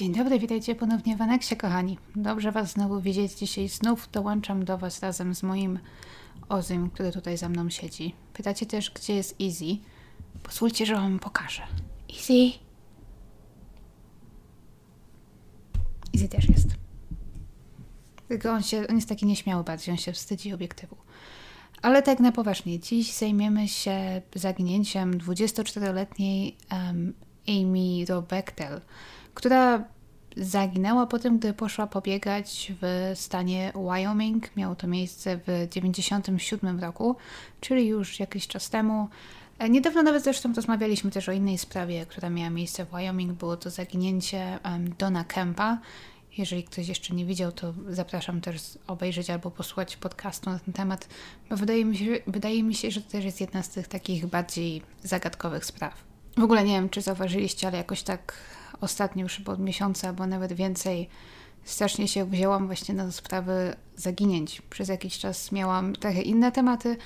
Dzień dobry, witajcie ponownie w Aneksie, kochani. Dobrze Was znowu widzieć. Dzisiaj znów dołączam do Was razem z moim Ozym, który tutaj za mną siedzi. Pytacie też, gdzie jest Easy. Pozwólcie, że Wam pokażę. Easy! Easy też jest. Tylko on, się, on jest taki nieśmiały bardziej, on się wstydzi obiektywu. Ale tak na poważnie, dziś zajmiemy się zaginięciem 24-letniej um, Amy Robechtel, która zaginęła po tym, gdy poszła pobiegać w stanie Wyoming. Miało to miejsce w 1997 roku, czyli już jakiś czas temu. E, niedawno nawet zresztą rozmawialiśmy też o innej sprawie, która miała miejsce w Wyoming. Było to zaginięcie Dona Kempa. Jeżeli ktoś jeszcze nie widział, to zapraszam też obejrzeć albo posłuchać podcastu na ten temat, bo wydaje mi się, wydaje mi się, że to też jest jedna z tych takich bardziej zagadkowych spraw. W ogóle nie wiem, czy zauważyliście, ale jakoś tak ostatnio już od miesiąca, albo nawet więcej, strasznie się wzięłam właśnie na sprawy zaginięć. Przez jakiś czas miałam trochę inne tematy,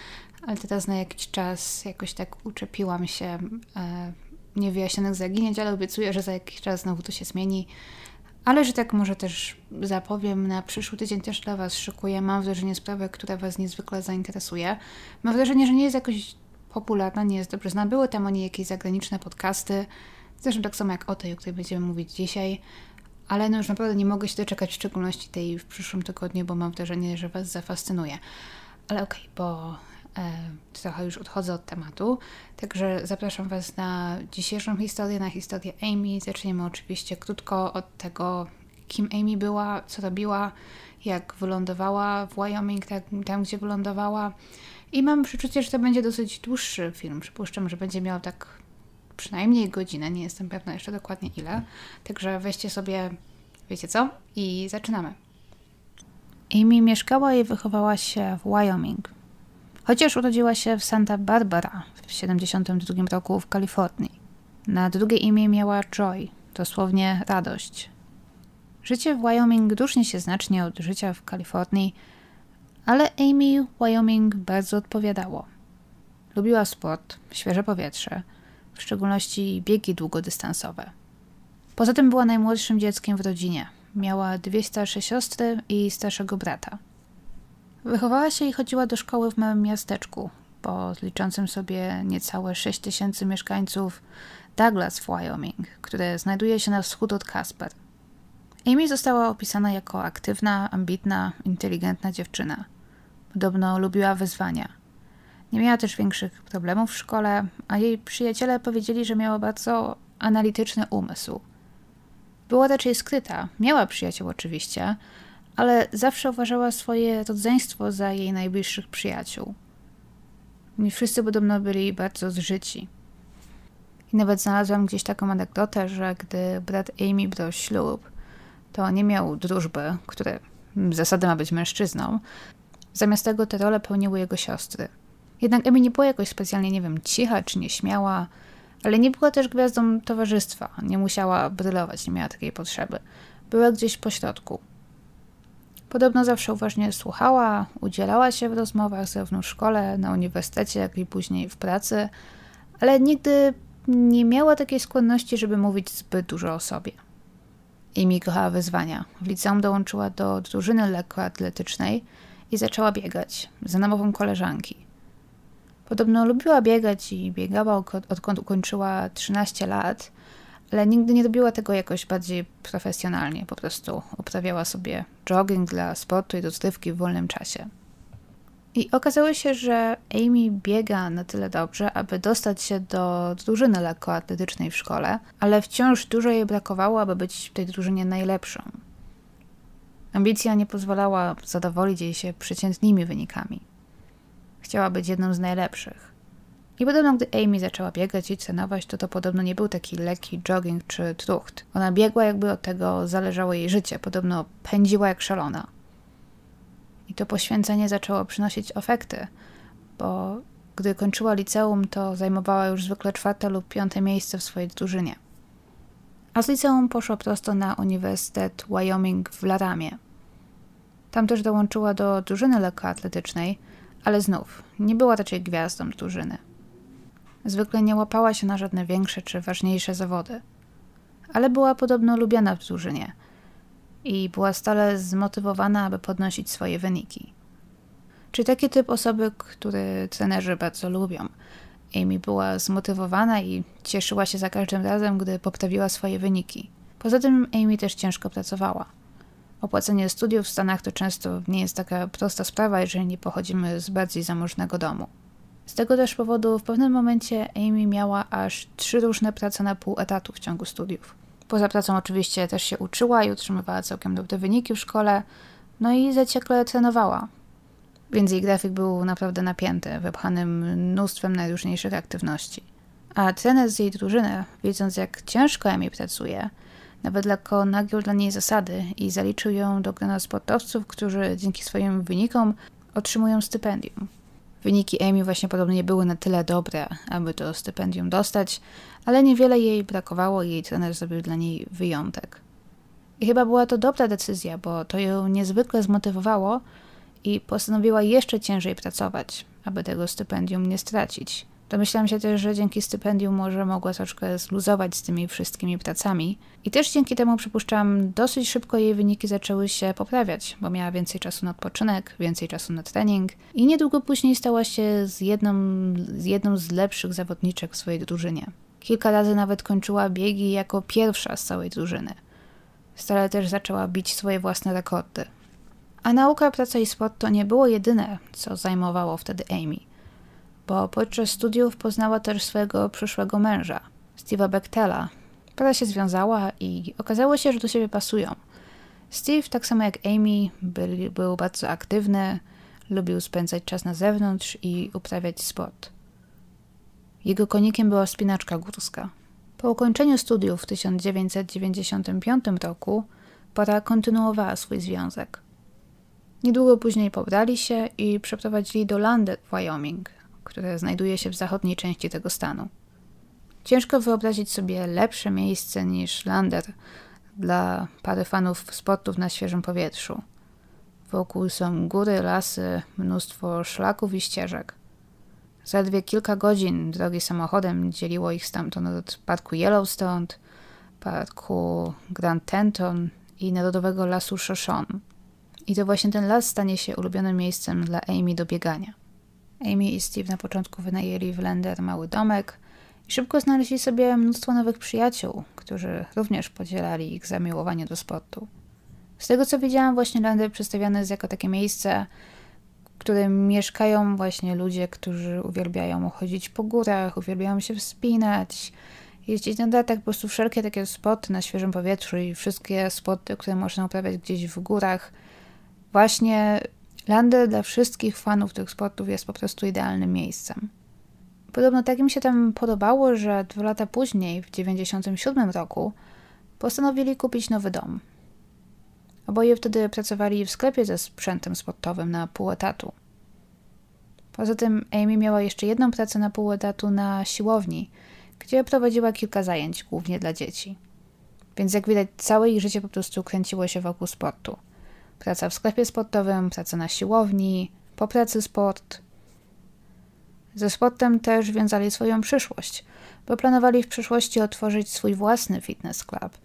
ale teraz na jakiś czas jakoś tak uczepiłam się e, niewyjaśnionych zaginięć, ale obiecuję, że za jakiś czas znowu to się zmieni. Ale że tak może też zapowiem, na przyszły tydzień też dla Was szykuję. Mam wrażenie sprawę, która Was niezwykle zainteresuje. Mam wrażenie, że nie jest jakoś popularna, nie jest dobrze znana. Były tam o niej jakieś zagraniczne podcasty, zresztą tak samo jak o tej, o której będziemy mówić dzisiaj, ale no już naprawdę nie mogę się doczekać, w szczególności tej w przyszłym tygodniu, bo mam wrażenie, że Was zafascynuje. Ale okej, okay, bo e, trochę już odchodzę od tematu, także zapraszam Was na dzisiejszą historię, na historię Amy. Zaczniemy oczywiście krótko od tego, kim Amy była, co robiła, jak wylądowała w Wyoming, tak, tam gdzie wylądowała, i mam przeczucie, że to będzie dosyć dłuższy film. Przypuszczam, że będzie miał tak przynajmniej godzinę, nie jestem pewna jeszcze dokładnie ile. Także weźcie sobie, wiecie co? I zaczynamy. Amy mieszkała i wychowała się w Wyoming. Chociaż urodziła się w Santa Barbara w 72 roku w Kalifornii. Na drugie imię miała Joy, dosłownie radość. Życie w Wyoming różni się znacznie od życia w Kalifornii, ale Amy Wyoming bardzo odpowiadało. Lubiła sport, świeże powietrze, w szczególności biegi długodystansowe. Poza tym była najmłodszym dzieckiem w rodzinie. Miała dwie starsze siostry i starszego brata. Wychowała się i chodziła do szkoły w małym miasteczku, po liczącym sobie niecałe 6 tysięcy mieszkańców Douglas w Wyoming, które znajduje się na wschód od Casper. Amy została opisana jako aktywna, ambitna, inteligentna dziewczyna. Podobno lubiła wyzwania. Nie miała też większych problemów w szkole, a jej przyjaciele powiedzieli, że miała bardzo analityczny umysł. Była raczej skryta, miała przyjaciół oczywiście, ale zawsze uważała swoje rodzeństwo za jej najbliższych przyjaciół. Nie wszyscy podobno byli bardzo zżyci. I nawet znalazłam gdzieś taką anegdotę, że gdy brat Amy brał ślub, to nie miał drużby, które zasady ma być mężczyzną, Zamiast tego te role pełniły jego siostry. Jednak Emi nie była jakoś specjalnie, nie wiem, cicha czy nieśmiała, ale nie była też gwiazdą towarzystwa. Nie musiała brylować, nie miała takiej potrzeby. Była gdzieś po środku. Podobno zawsze uważnie słuchała, udzielała się w rozmowach zarówno w szkole, na uniwersytecie, jak i później w pracy, ale nigdy nie miała takiej skłonności, żeby mówić zbyt dużo o sobie. Amy kochała wyzwania. W liceum dołączyła do drużyny lekkoatletycznej, i zaczęła biegać za namową koleżanki. Podobno lubiła biegać i biegała odkąd ukończyła 13 lat, ale nigdy nie robiła tego jakoś bardziej profesjonalnie. Po prostu uprawiała sobie jogging dla sportu i rozrywki w wolnym czasie. I okazało się, że Amy biega na tyle dobrze, aby dostać się do drużyny lekkoatletycznej w szkole, ale wciąż dużo jej brakowało, aby być w tej drużynie najlepszą. Ambicja nie pozwalała zadowolić jej się przeciętnymi wynikami. Chciała być jedną z najlepszych. I podobno, gdy Amy zaczęła biegać i trenować, to to podobno nie był taki lekki jogging czy trucht. Ona biegła, jakby od tego zależało jej życie. Podobno pędziła jak szalona. I to poświęcenie zaczęło przynosić efekty, bo gdy kończyła liceum, to zajmowała już zwykle czwarte lub piąte miejsce w swojej drużynie. A z liceum poszła prosto na Uniwersytet Wyoming w Laramie. Tam też dołączyła do drużyny lekkoatletycznej, ale znów nie była raczej gwiazdą drużyny. Zwykle nie łapała się na żadne większe czy ważniejsze zawody. ale była podobno lubiana w drużynie i była stale zmotywowana, aby podnosić swoje wyniki. Czy taki typ osoby, który trenerzy bardzo lubią. Amy była zmotywowana i cieszyła się za każdym razem, gdy poprawiła swoje wyniki. Poza tym Amy też ciężko pracowała. Opłacenie studiów w Stanach to często nie jest taka prosta sprawa, jeżeli nie pochodzimy z bardziej zamożnego domu. Z tego też powodu w pewnym momencie Amy miała aż trzy różne prace na pół etatu w ciągu studiów. Poza pracą oczywiście też się uczyła i utrzymywała całkiem dobre wyniki w szkole, no i zaciekle trenowała. Więc jej grafik był naprawdę napięty, wypchanym mnóstwem najróżniejszych aktywności. A trener z jej drużyny, widząc jak ciężko Amy pracuje, nawet lekko nagiął dla niej zasady i zaliczył ją do grona sportowców, którzy dzięki swoim wynikom otrzymują stypendium. Wyniki Amy właśnie podobnie były na tyle dobre, aby to stypendium dostać, ale niewiele jej brakowało i jej trener zrobił dla niej wyjątek. I chyba była to dobra decyzja, bo to ją niezwykle zmotywowało i postanowiła jeszcze ciężej pracować, aby tego stypendium nie stracić. Domyślam się też, że dzięki stypendium może mogła troszkę zluzować z tymi wszystkimi pracami. I też dzięki temu, przypuszczam, dosyć szybko jej wyniki zaczęły się poprawiać, bo miała więcej czasu na odpoczynek, więcej czasu na trening i niedługo później stała się z jedną z, jedną z lepszych zawodniczek w swojej drużynie. Kilka razy nawet kończyła biegi jako pierwsza z całej drużyny. Stale też zaczęła bić swoje własne rekordy. A nauka, praca i sport to nie było jedyne, co zajmowało wtedy Amy – bo podczas studiów poznała też swojego przyszłego męża, Steve'a Bechtela. Para się związała i okazało się, że do siebie pasują. Steve, tak samo jak Amy, był, bardzo aktywny, lubił spędzać czas na zewnątrz i uprawiać sport. Jego konikiem była wspinaczka górska. Po ukończeniu studiów w 1995 roku para kontynuowała swój związek. Niedługo później pobrali się i przeprowadzili do Landet Wyoming, które znajduje się w zachodniej części tego stanu. Ciężko wyobrazić sobie lepsze miejsce niż Lander dla pary fanów sportów na świeżym powietrzu. Wokół są góry, lasy, mnóstwo szlaków i ścieżek. Zaledwie kilka godzin drogi samochodem dzieliło ich stamtąd od parku Yellowstone, parku Grand Teton i Narodowego Lasu Shoshone. I to właśnie ten las stanie się ulubionym miejscem dla Amy do biegania. Amy i Steve na początku wynajęli w Lender mały domek i szybko znaleźli sobie mnóstwo nowych przyjaciół, którzy również podzielali ich zamiłowanie do sportu. Z tego co widziałam, właśnie Lender przedstawiany jest jako takie miejsce, w którym mieszkają właśnie ludzie, którzy uwielbiają chodzić po górach, uwielbiają się wspinać, jeździć na datach, po prostu wszelkie takie sporty na świeżym powietrzu i wszystkie sporty, które można uprawiać gdzieś w górach, właśnie Lander dla wszystkich fanów tych sportów jest po prostu idealnym miejscem. Podobno tak im się tam podobało, że dwa lata później, w 1997 roku, postanowili kupić nowy dom. Oboje wtedy pracowali w sklepie ze sprzętem sportowym na pół etatu. Poza tym Amy miała jeszcze jedną pracę na pół etatu na siłowni, gdzie prowadziła kilka zajęć, głównie dla dzieci. Więc jak widać, całe ich życie po prostu kręciło się wokół sportu – praca w sklepie sportowym, praca na siłowni, po pracy sport. Ze sportem też wiązali swoją przyszłość, bo planowali w przyszłości otworzyć swój własny fitness club.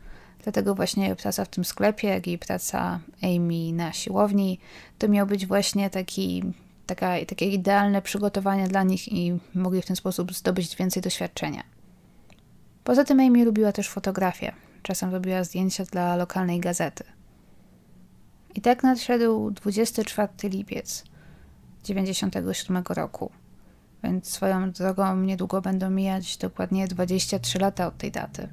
Dlatego właśnie praca w tym sklepie, jak i praca Amy na siłowni, to miał być właśnie taki, taka, takie idealne przygotowanie dla nich i mogli w ten sposób zdobyć więcej doświadczenia. Poza tym Amy lubiła też fotografię. Czasem robiła zdjęcia dla lokalnej gazety. I tak nadszedł 24 lipiec 97 roku, więc swoją drogą niedługo będą mijać dokładnie 23 lata od tej daty.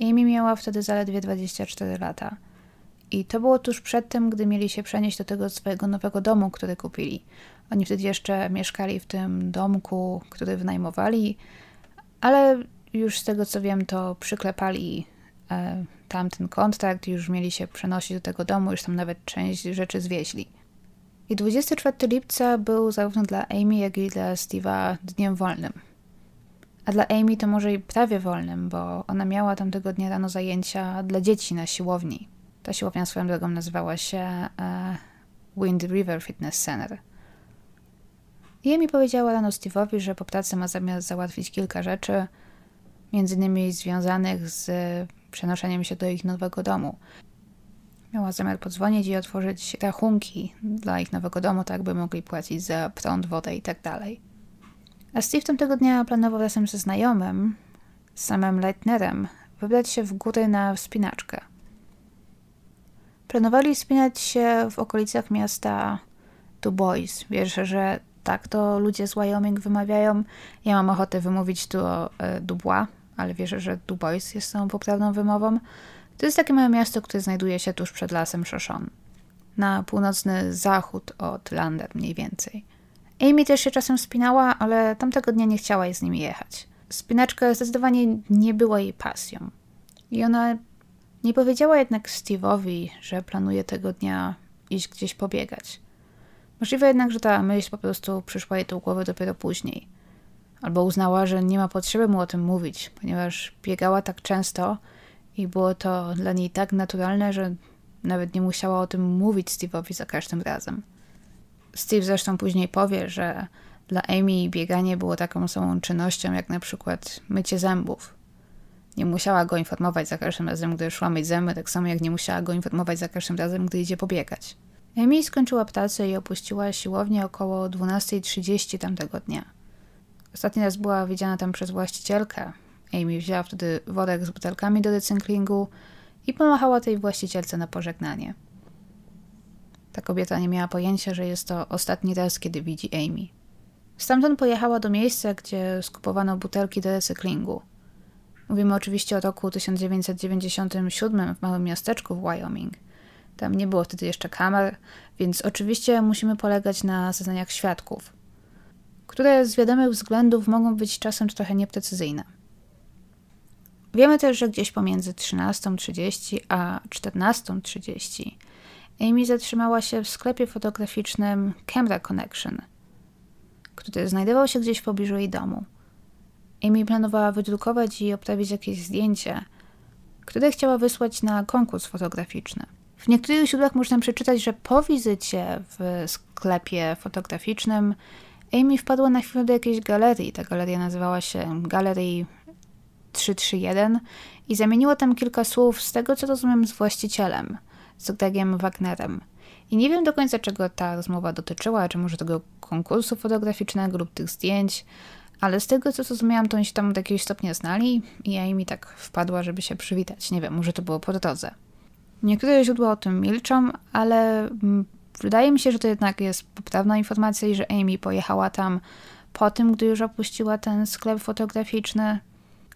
Amy miała wtedy zaledwie 24 lata. I to było tuż przed tym, gdy mieli się przenieść do tego swojego nowego domu, który kupili. Oni wtedy jeszcze mieszkali w tym domku, który wynajmowali, ale już z tego co wiem, to przyklepali tamten kontrakt, już mieli się przenosić do tego domu, już tam nawet część rzeczy zwieźli. I 24 lipca był zarówno dla Amy, jak i dla Steve'a dniem wolnym. A dla Amy to może i prawie wolnym, bo ona miała tamtego dnia rano zajęcia dla dzieci na siłowni. Ta siłownia swoją drogą nazywała się e, Wind River Fitness Center. I Amy powiedziała rano Steve'owi, że po pracy ma zamiar załatwić kilka rzeczy – między innymi związanych z przenoszeniem się do ich nowego domu. Miała zamiar podzwonić i otworzyć rachunki dla ich nowego domu, tak by mogli płacić za prąd, wodę i tak. A Steve tamtego dnia planował razem ze znajomym, samym Leitnerem, wybrać się w góry na wspinaczkę. Planowali wspinać się w okolicach miasta Du Bois. Wierzę, że tak to ludzie z Wyoming wymawiają. Ja mam ochotę wymówić tu e, Dubois, ale wierzę, że Du Bois jest tą poprawną wymową. To jest takie małe miasto, które znajduje się tuż przed lasem Shoshone. Na północny zachód od Lander mniej więcej. Amy też się czasem spinała, ale tamtego dnia nie chciała jej z nimi jechać. Spinaczka zdecydowanie nie była jej pasją. I ona nie powiedziała jednak Steve'owi, że planuje tego dnia iść gdzieś pobiegać. Możliwe jednak, że ta myśl po prostu przyszła jej do głowy dopiero później. Albo uznała, że nie ma potrzeby mu o tym mówić, ponieważ biegała tak często i było to dla niej tak naturalne, że nawet nie musiała o tym mówić Steve'owi za każdym razem. Steve zresztą później powie, że dla Amy bieganie było taką samą czynnością jak na przykład mycie zębów. Nie musiała go informować za każdym razem, gdy szła myć zęby, tak samo jak nie musiała go informować za każdym razem, gdy idzie pobiegać. Amy skończyła pracę i opuściła siłownię około 12.30 tamtego dnia. Ostatni raz była widziana tam przez właścicielkę. Amy wzięła wtedy worek z butelkami do recyklingu i pomachała tej właścicielce na pożegnanie. Ta kobieta nie miała pojęcia, że jest to ostatni raz, kiedy widzi Amy. Stamtąd pojechała do miejsca, gdzie skupowano butelki do recyklingu. Mówimy oczywiście o roku 1997 w małym miasteczku w Wyoming. Tam nie było wtedy jeszcze kamer, więc oczywiście musimy polegać na zeznaniach świadków, które z wiadomych względów mogą być czasem trochę nieprecyzyjne. Wiemy też, że gdzieś pomiędzy 13.30 a 14.30 Amy zatrzymała się w sklepie fotograficznym Camera Connection, który znajdował się gdzieś w pobliżu jej domu. Amy planowała wydrukować i obtrawić jakieś zdjęcie, które chciała wysłać na konkurs fotograficzny. W niektórych źródłach można przeczytać, że po wizycie w sklepie fotograficznym Amy wpadła na chwilę do jakiejś galerii. Ta galeria nazywała się Galerii 331 i zamieniła tam kilka słów z tego, co rozumiem, z właścicielem, z Gregiem Wagnerem. I nie wiem do końca, czego ta rozmowa dotyczyła, czy może tego konkursu fotograficznego lub tych zdjęć, ale z tego, co zrozumiałam, to oni się tam do jakiegoś stopnia znali i Amy tak wpadła, żeby się przywitać. Nie wiem, może to było po drodze. Niektóre źródła o tym milczą, ale mm, wydaje mi się, że to jednak jest poprawna informacja i że Amy pojechała tam po tym, gdy już opuściła ten sklep fotograficzny.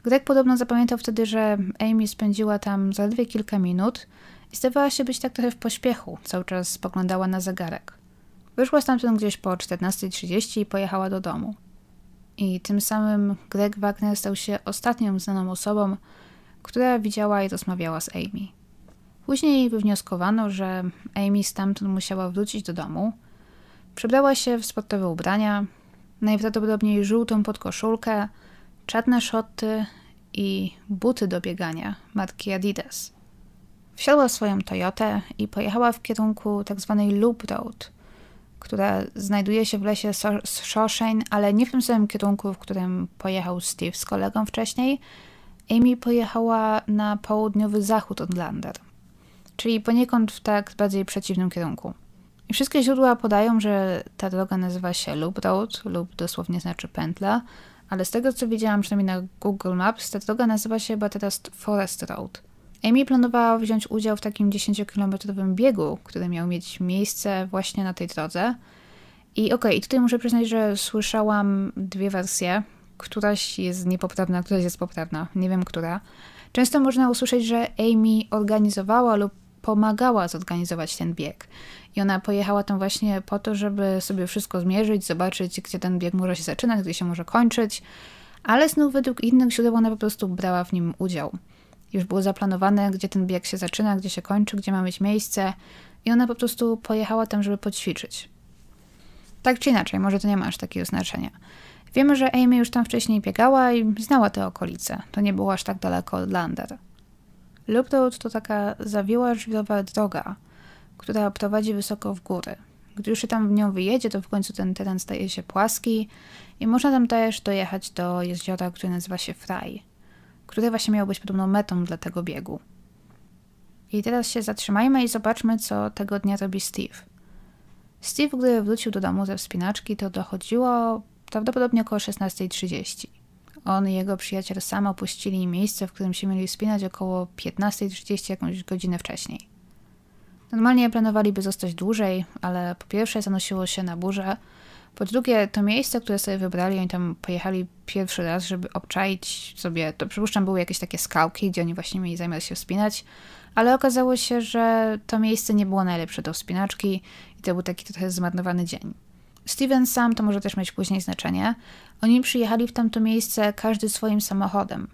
Greg podobno zapamiętał wtedy, że Amy spędziła tam zaledwie kilka minut i zdawała się być tak trochę w pośpiechu, cały czas spoglądała na zegarek. Wyszła stamtąd gdzieś po 14.30 i pojechała do domu. I tym samym Greg Wagner stał się ostatnią znaną osobą, która widziała i rozmawiała z Amy. Później wywnioskowano, że Amy stamtąd musiała wrócić do domu. Przebrała się w sportowe ubrania, najprawdopodobniej żółtą podkoszulkę, czarne szoty i buty do biegania marki Adidas. Wsiadła swoją Toyotę i pojechała w kierunku tzw. Tak Loop Road, która znajduje się w lesie Shoshane, ale nie w tym samym kierunku, w którym pojechał Steve z kolegą wcześniej. Amy pojechała na południowy zachód od Lander czyli poniekąd w tak bardziej przeciwnym kierunku. I wszystkie źródła podają, że ta droga nazywa się Loop Road, lub dosłownie znaczy pętla, ale z tego co widziałam przynajmniej na Google Maps, ta droga nazywa się chyba teraz Forest Road. Amy planowała wziąć udział w takim 10-kilometrowym biegu, który miał mieć miejsce właśnie na tej drodze. I okej, okay, tutaj muszę przyznać, że słyszałam dwie wersje. Któraś jest niepoprawna, któraś jest poprawna. Nie wiem, która. Często można usłyszeć, że Amy organizowała lub pomagała zorganizować ten bieg. I ona pojechała tam właśnie po to, żeby sobie wszystko zmierzyć, zobaczyć, gdzie ten bieg może się zaczynać, gdzie się może kończyć. Ale znów według innych źródeł ona po prostu brała w nim udział. Już było zaplanowane, gdzie ten bieg się zaczyna, gdzie się kończy, gdzie ma być miejsce. I ona po prostu pojechała tam, żeby poćwiczyć. Tak czy inaczej, może to nie ma aż takiego znaczenia. Wiemy, że Amy już tam wcześniej biegała i znała te okolice. To nie było aż tak daleko od Lander. Loop Road to taka zawiła żwirowa droga, która prowadzi wysoko w góry. Gdy już się tam w nią wyjedzie, to w końcu ten teren staje się płaski i można tam też dojechać do jeziora, które nazywa się Fry. które właśnie miało być podobną metą dla tego biegu. I teraz się zatrzymajmy i zobaczmy, co tego dnia robi Steve. Steve, gdy wrócił do domu ze wspinaczki, to dochodziło prawdopodobnie około 16.30. On i jego przyjaciel sam opuścili miejsce, w którym się mieli wspinać około 15.30, jakąś godzinę wcześniej. Normalnie planowaliby zostać dłużej, ale po pierwsze zanosiło się na burzę, po drugie to miejsce, które sobie wybrali, oni tam pojechali pierwszy raz, żeby obczaić sobie, to przypuszczam były jakieś takie skałki, gdzie oni właśnie mieli zamiar się wspinać, ale okazało się, że to miejsce nie było najlepsze do wspinaczki i to był taki trochę zmarnowany dzień. Steven sam to może też mieć później znaczenie. Oni przyjechali w tamto miejsce każdy swoim samochodem.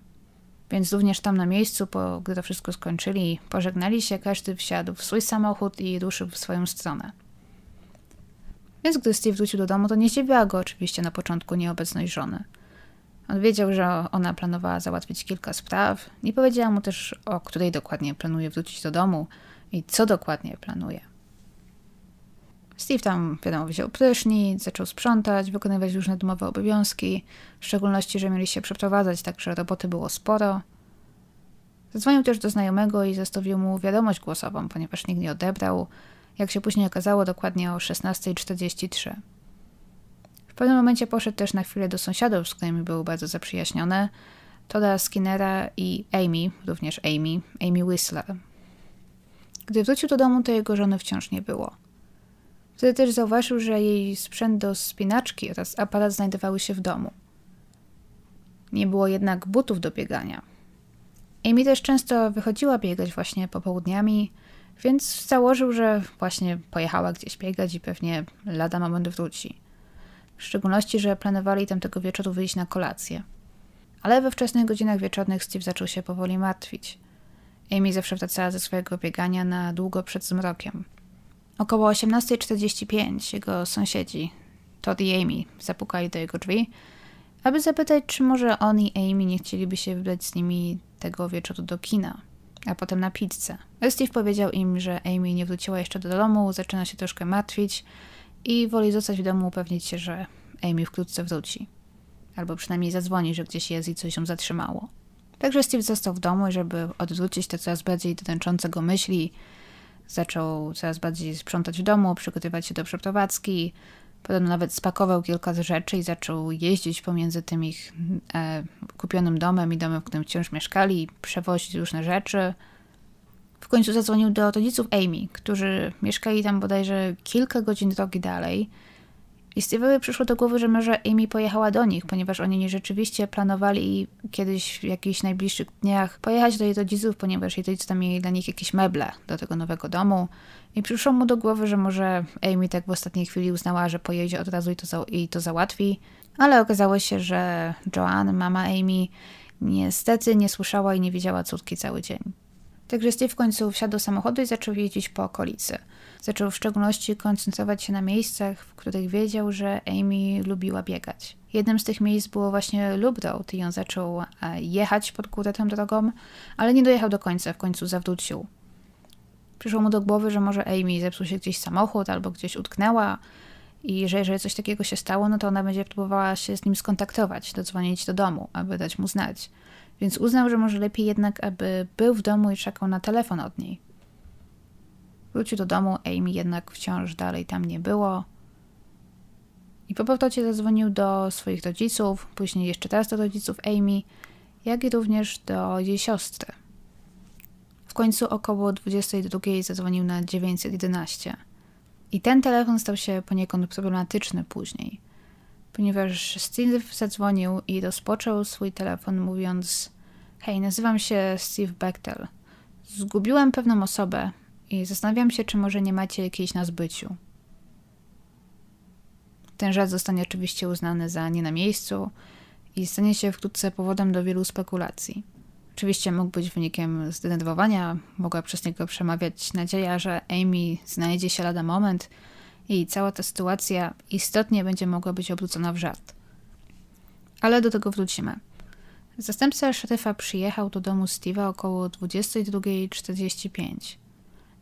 Więc również tam na miejscu, po, gdy to wszystko skończyli, pożegnali się, każdy wsiadł w swój samochód i ruszył w swoją stronę. Więc gdy Steve wrócił do domu, to nie zdziwiła go oczywiście na początku nieobecność żony. On wiedział, że ona planowała załatwić kilka spraw. Nie powiedziała mu też, o której dokładnie planuje wrócić do domu i co dokładnie planuje. Steve tam, wiadomo, wziął prysznic, zaczął sprzątać, wykonywać różne domowe obowiązki, w szczególności, że mieli się przeprowadzać, także roboty było sporo. Zadzwonił też do znajomego i zostawił mu wiadomość głosową, ponieważ nikt nie odebrał, jak się później okazało, dokładnie o 16.43. W pewnym momencie poszedł też na chwilę do sąsiadów, z którymi był bardzo zaprzyjaźniony, Toda Skinnera i Amy, również Amy, Amy Whistler. Gdy wrócił do domu, to jego żony wciąż nie było. Wtedy też zauważył, że jej sprzęt do spinaczki oraz aparat znajdowały się w domu. Nie było jednak butów do biegania. Amy też często wychodziła biegać właśnie popołudniami, więc założył, że właśnie pojechała gdzieś biegać i pewnie lada moment wróci. W szczególności, że planowali tamtego wieczoru wyjść na kolację. Ale we wczesnych godzinach wieczornych Steve zaczął się powoli martwić. Amy zawsze wracała ze swojego biegania na długo przed zmrokiem. Około 18.45 jego sąsiedzi, Todd i Amy, zapukali do jego drzwi, aby zapytać, czy może on i Amy nie chcieliby się wybrać z nimi tego wieczoru do kina, a potem na pizzę. Steve powiedział im, że Amy nie wróciła jeszcze do domu, zaczyna się troszkę martwić i woli zostać w domu, upewnić się, że Amy wkrótce wróci. Albo przynajmniej zadzwoni, że gdzieś jest i coś ją zatrzymało. Także Steve został w domu żeby odwrócić te coraz bardziej dręczące go myśli, zaczął coraz bardziej sprzątać w domu, przygotowywać się do przeprowadzki. Potem nawet spakował kilka rzeczy i zaczął jeździć pomiędzy tym ich e, kupionym domem i domem, w którym wciąż mieszkali, przewozić różne rzeczy. W końcu zadzwonił do rodziców Amy, którzy mieszkali tam bodajże kilka godzin drogi dalej i Steve'owi przyszło do głowy, że może Amy pojechała do nich, ponieważ oni rzeczywiście planowali kiedyś w jakichś najbliższych dniach pojechać do jej rodziców, ponieważ jej rodzice mieli dla nich jakieś meble do tego nowego domu. I przyszło mu do głowy, że może Amy tak w ostatniej chwili uznała, że pojedzie od razu i to, i to załatwi. Ale okazało się, że Joanne, mama Amy, niestety nie słyszała i nie widziała córki cały dzień. Także Steve w końcu wsiadł do samochodu i zaczął jeździć po okolicy. Zaczął w szczególności koncentrować się na miejscach, w których wiedział, że Amy lubiła biegać. Jednym z tych miejsc było właśnie Loop Road i on zaczął e, jechać pod górę tą drogą, ale nie dojechał do końca, w końcu zawrócił. Przyszło mu do głowy, że może Amy zepsuł się gdzieś samochód albo gdzieś utknęła i że jeżeli coś takiego się stało, no to ona będzie próbowała się z nim skontaktować, dodzwonić do domu, aby dać mu znać. Więc uznał, że może lepiej jednak, aby był w domu i czekał na telefon od niej. Wrócił do domu, Amy jednak wciąż dalej tam nie było. I po powrocie zadzwonił do swoich rodziców, później jeszcze raz do rodziców Amy, jak i również do jej siostry. W końcu około 22 zadzwonił na 911. I ten telefon stał się poniekąd problematyczny później, ponieważ Steve zadzwonił i rozpoczął swój telefon mówiąc Hej, nazywam się Steve Bechtel. Zgubiłem pewną osobę, i zastanawiam się, czy może nie macie jakiejś na zbyciu. Ten żart zostanie oczywiście uznany za nie na miejscu i stanie się wkrótce powodem do wielu spekulacji. Oczywiście mógł być wynikiem zdenerwowania, mogła przez niego przemawiać nadzieja, że Amy znajdzie się lada moment i cała ta sytuacja istotnie będzie mogła być obrócona w żart. Ale do tego wrócimy. Zastępca szeryfa przyjechał do domu Steve'a około 22.45.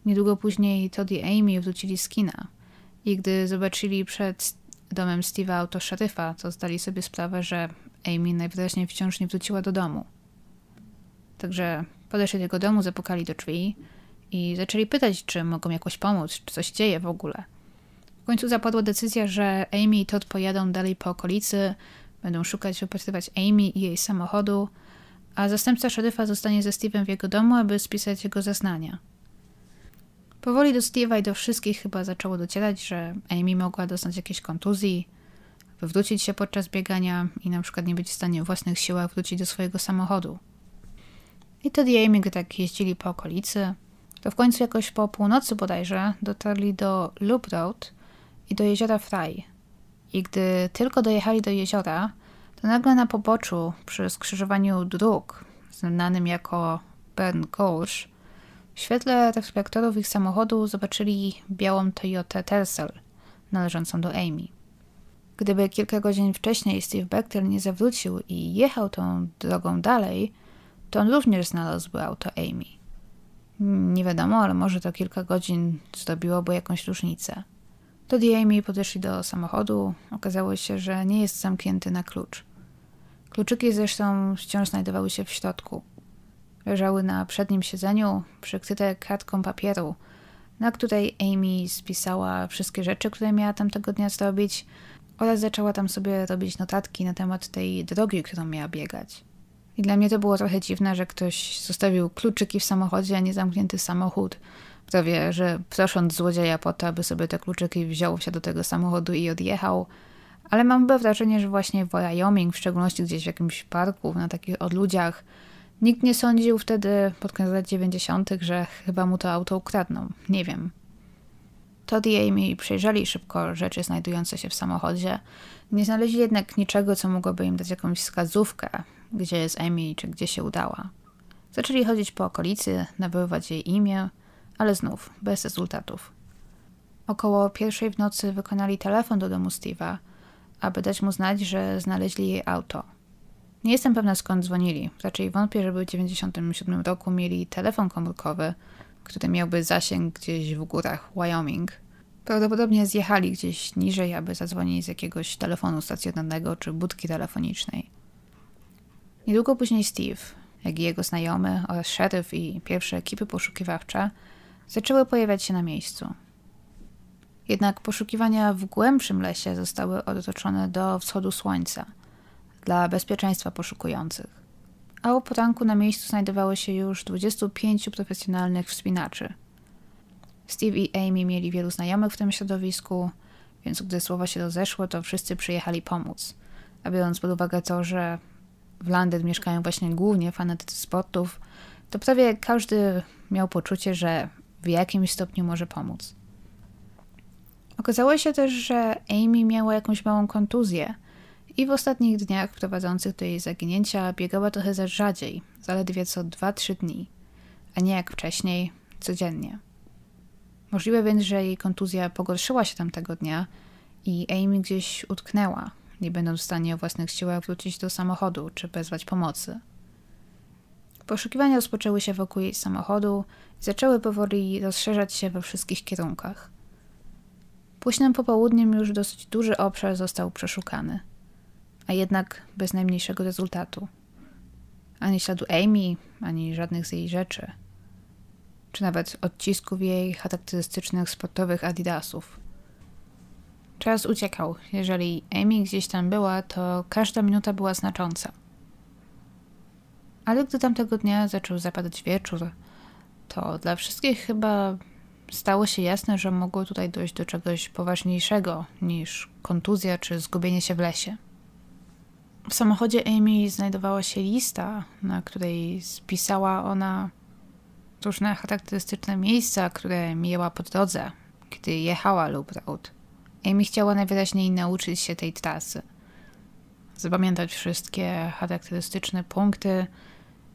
Niedługo później Todd i Amy wrócili z kina i gdy zobaczyli przed domem Steve'a auto szeryfa, to zdali sobie sprawę, że Amy najwyraźniej wciąż nie wróciła do domu. Także podeszli do jego domu, zapukali do drzwi i zaczęli pytać, czy mogą jakoś pomóc, czy coś dzieje w ogóle. W końcu zapadła decyzja, że Amy i Todd pojadą dalej po okolicy, będą szukać, wypatrywać Amy i jej samochodu, a zastępca szeryfa zostanie ze Steve'em w jego domu, aby spisać jego zeznania. Powoli do Steve'a i do wszystkich chyba zaczęło docierać, że Amy mogła dostać jakieś kontuzji, wywrócić się podczas biegania i na przykład nie być w stanie w własnych siłach wrócić do swojego samochodu. I Todd i Amy, gdy tak jeździli po okolicy, to w końcu jakoś po północy bodajże dotarli do Loop Road i do jeziora Fry. I gdy tylko dojechali do jeziora, to nagle na poboczu, przy skrzyżowaniu dróg, znanym jako Burn Gulch, w świetle reflektorów ich samochodu zobaczyli białą Toyotę Tercel, należącą do Amy. Gdyby kilka godzin wcześniej Steve Bechtel nie zawrócił i jechał tą drogą dalej, to on również znalazłby auto Amy. Nie wiadomo, ale może to kilka godzin zrobiłoby jakąś różnicę. Todd Amy podeszli do samochodu. Okazało się, że nie jest zamknięty na klucz. Kluczyki zresztą wciąż znajdowały się w środku. Leżały na przednim siedzeniu, przykryte kartką papieru, na której Amy spisała wszystkie rzeczy, które miała tamtego dnia zrobić oraz zaczęła tam sobie robić notatki na temat tej drogi, którą miała biegać. I dla mnie to było trochę dziwne, że ktoś zostawił kluczyki w samochodzie, a nie zamknięty samochód. Prawie, że prosząc złodzieja po to, aby sobie te kluczyki wziął się do tego samochodu i odjechał. Ale mam wrażenie, że właśnie w Wyoming, w szczególności gdzieś w jakimś parku, na takich odludziach, nikt nie sądził wtedy, pod koniec lat 90., że chyba mu to auto ukradną. Nie wiem. Todd i Amy przejrzeli szybko rzeczy znajdujące się w samochodzie. Nie znaleźli jednak niczego, co mogłoby im dać jakąś wskazówkę, gdzie jest Amy czy gdzie się udała. Zaczęli chodzić po okolicy, nabywać jej imię, ale znów bez rezultatów. Około pierwszej w nocy wykonali telefon do domu Steve'a, aby dać mu znać, że znaleźli jej auto. Nie jestem pewna skąd dzwonili. Raczej wątpię, żeby w 1997 roku mieli telefon komórkowy, który miałby zasięg gdzieś w górach Wyoming. Prawdopodobnie zjechali gdzieś niżej, aby zadzwonić z jakiegoś telefonu stacjonarnego czy budki telefonicznej. Niedługo później Steve, jak i jego znajomy oraz szeryf i pierwsze ekipy poszukiwawcze zaczęły pojawiać się na miejscu. Jednak poszukiwania w głębszym lesie zostały otoczone do wschodu słońca dla bezpieczeństwa poszukujących. A o poranku na miejscu znajdowało się już 25 profesjonalnych wspinaczy. Steve i Amy mieli wielu znajomych w tym środowisku, więc gdy słowa się rozeszło, to wszyscy przyjechali pomóc. A biorąc pod uwagę to, że w Londyn mieszkają właśnie głównie fanatycy sportów, to prawie każdy miał poczucie, że w jakimś stopniu może pomóc. Okazało się też, że Amy miała jakąś małą kontuzję i w ostatnich dniach prowadzących do jej zaginięcia biegała trochę za rzadziej, zaledwie co 2-3 dni, a nie jak wcześniej, codziennie. Możliwe więc, że jej kontuzja pogorszyła się tamtego dnia i Amy gdzieś utknęła, nie będąc w stanie o własnych siłach wrócić do samochodu czy wezwać pomocy. Poszukiwania rozpoczęły się wokół jej samochodu i zaczęły powoli rozszerzać się we wszystkich kierunkach. Późnym popołudniem już dosyć duży obszar został przeszukany, a jednak bez najmniejszego rezultatu. Ani śladu Amy, ani żadnych z jej rzeczy, czy nawet odcisków jej charakterystycznych sportowych adidasów. Czas uciekał. Jeżeli Amy gdzieś tam była, to każda minuta była znacząca. Ale gdy tamtego dnia zaczął zapadać wieczór, to dla wszystkich chyba stało się jasne, że mogło tutaj dojść do czegoś poważniejszego niż kontuzja czy zgubienie się w lesie. W samochodzie Amy znajdowała się lista, na której spisała ona różne charakterystyczne miejsca, które mijała po drodze, kiedy jechała lub road. Amy chciała najwyraźniej nauczyć się tej trasy. Zapamiętać wszystkie charakterystyczne punkty,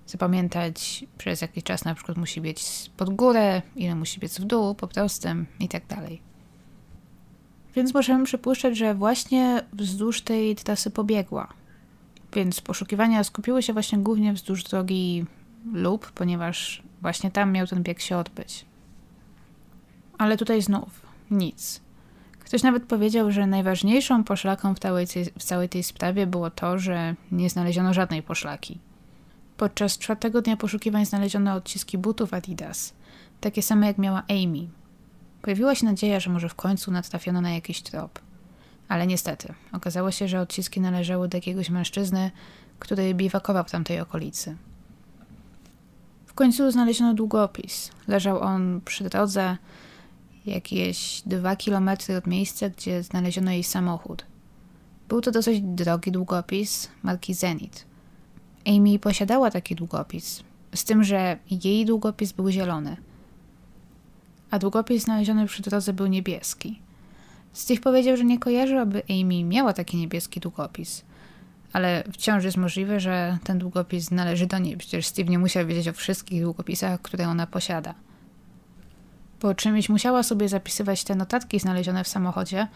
zapamiętać przez jakiś czas na przykład musi biec pod górę, ile musi biec w dół, po prostym i tak dalej. Więc możemy przypuszczać, że właśnie wzdłuż tej trasy pobiegła. Więc poszukiwania skupiły się właśnie głównie wzdłuż drogi lub, ponieważ właśnie tam miał ten bieg się odbyć. Ale tutaj znów nic. Ktoś nawet powiedział, że najważniejszą poszlaką w całej, w całej tej sprawie było to, że nie znaleziono żadnej poszlaki. Podczas czwartego dnia poszukiwań znaleziono odciski butów Adidas, takie same jak miała Amy. Pojawiła się nadzieja, że może w końcu natrafiono na jakiś trop. Ale niestety, okazało się, że odciski należały do jakiegoś mężczyzny, który biwakował w tamtej okolicy. W końcu znaleziono długopis. Leżał on przy drodze, jakieś dwa kilometry od miejsca, gdzie znaleziono jej samochód. Był to dosyć drogi długopis marki Zenit. Amy posiadała taki długopis, z tym, że jej długopis był zielony, a długopis znaleziony przy drodze był niebieski. Steve powiedział, że nie kojarzy, aby Amy miała taki niebieski długopis, ale wciąż jest możliwe, że ten długopis należy do niej. Przecież Steve nie musiał wiedzieć o wszystkich długopisach, które ona posiada. Po czymś musiała sobie zapisywać te notatki znalezione w samochodzie,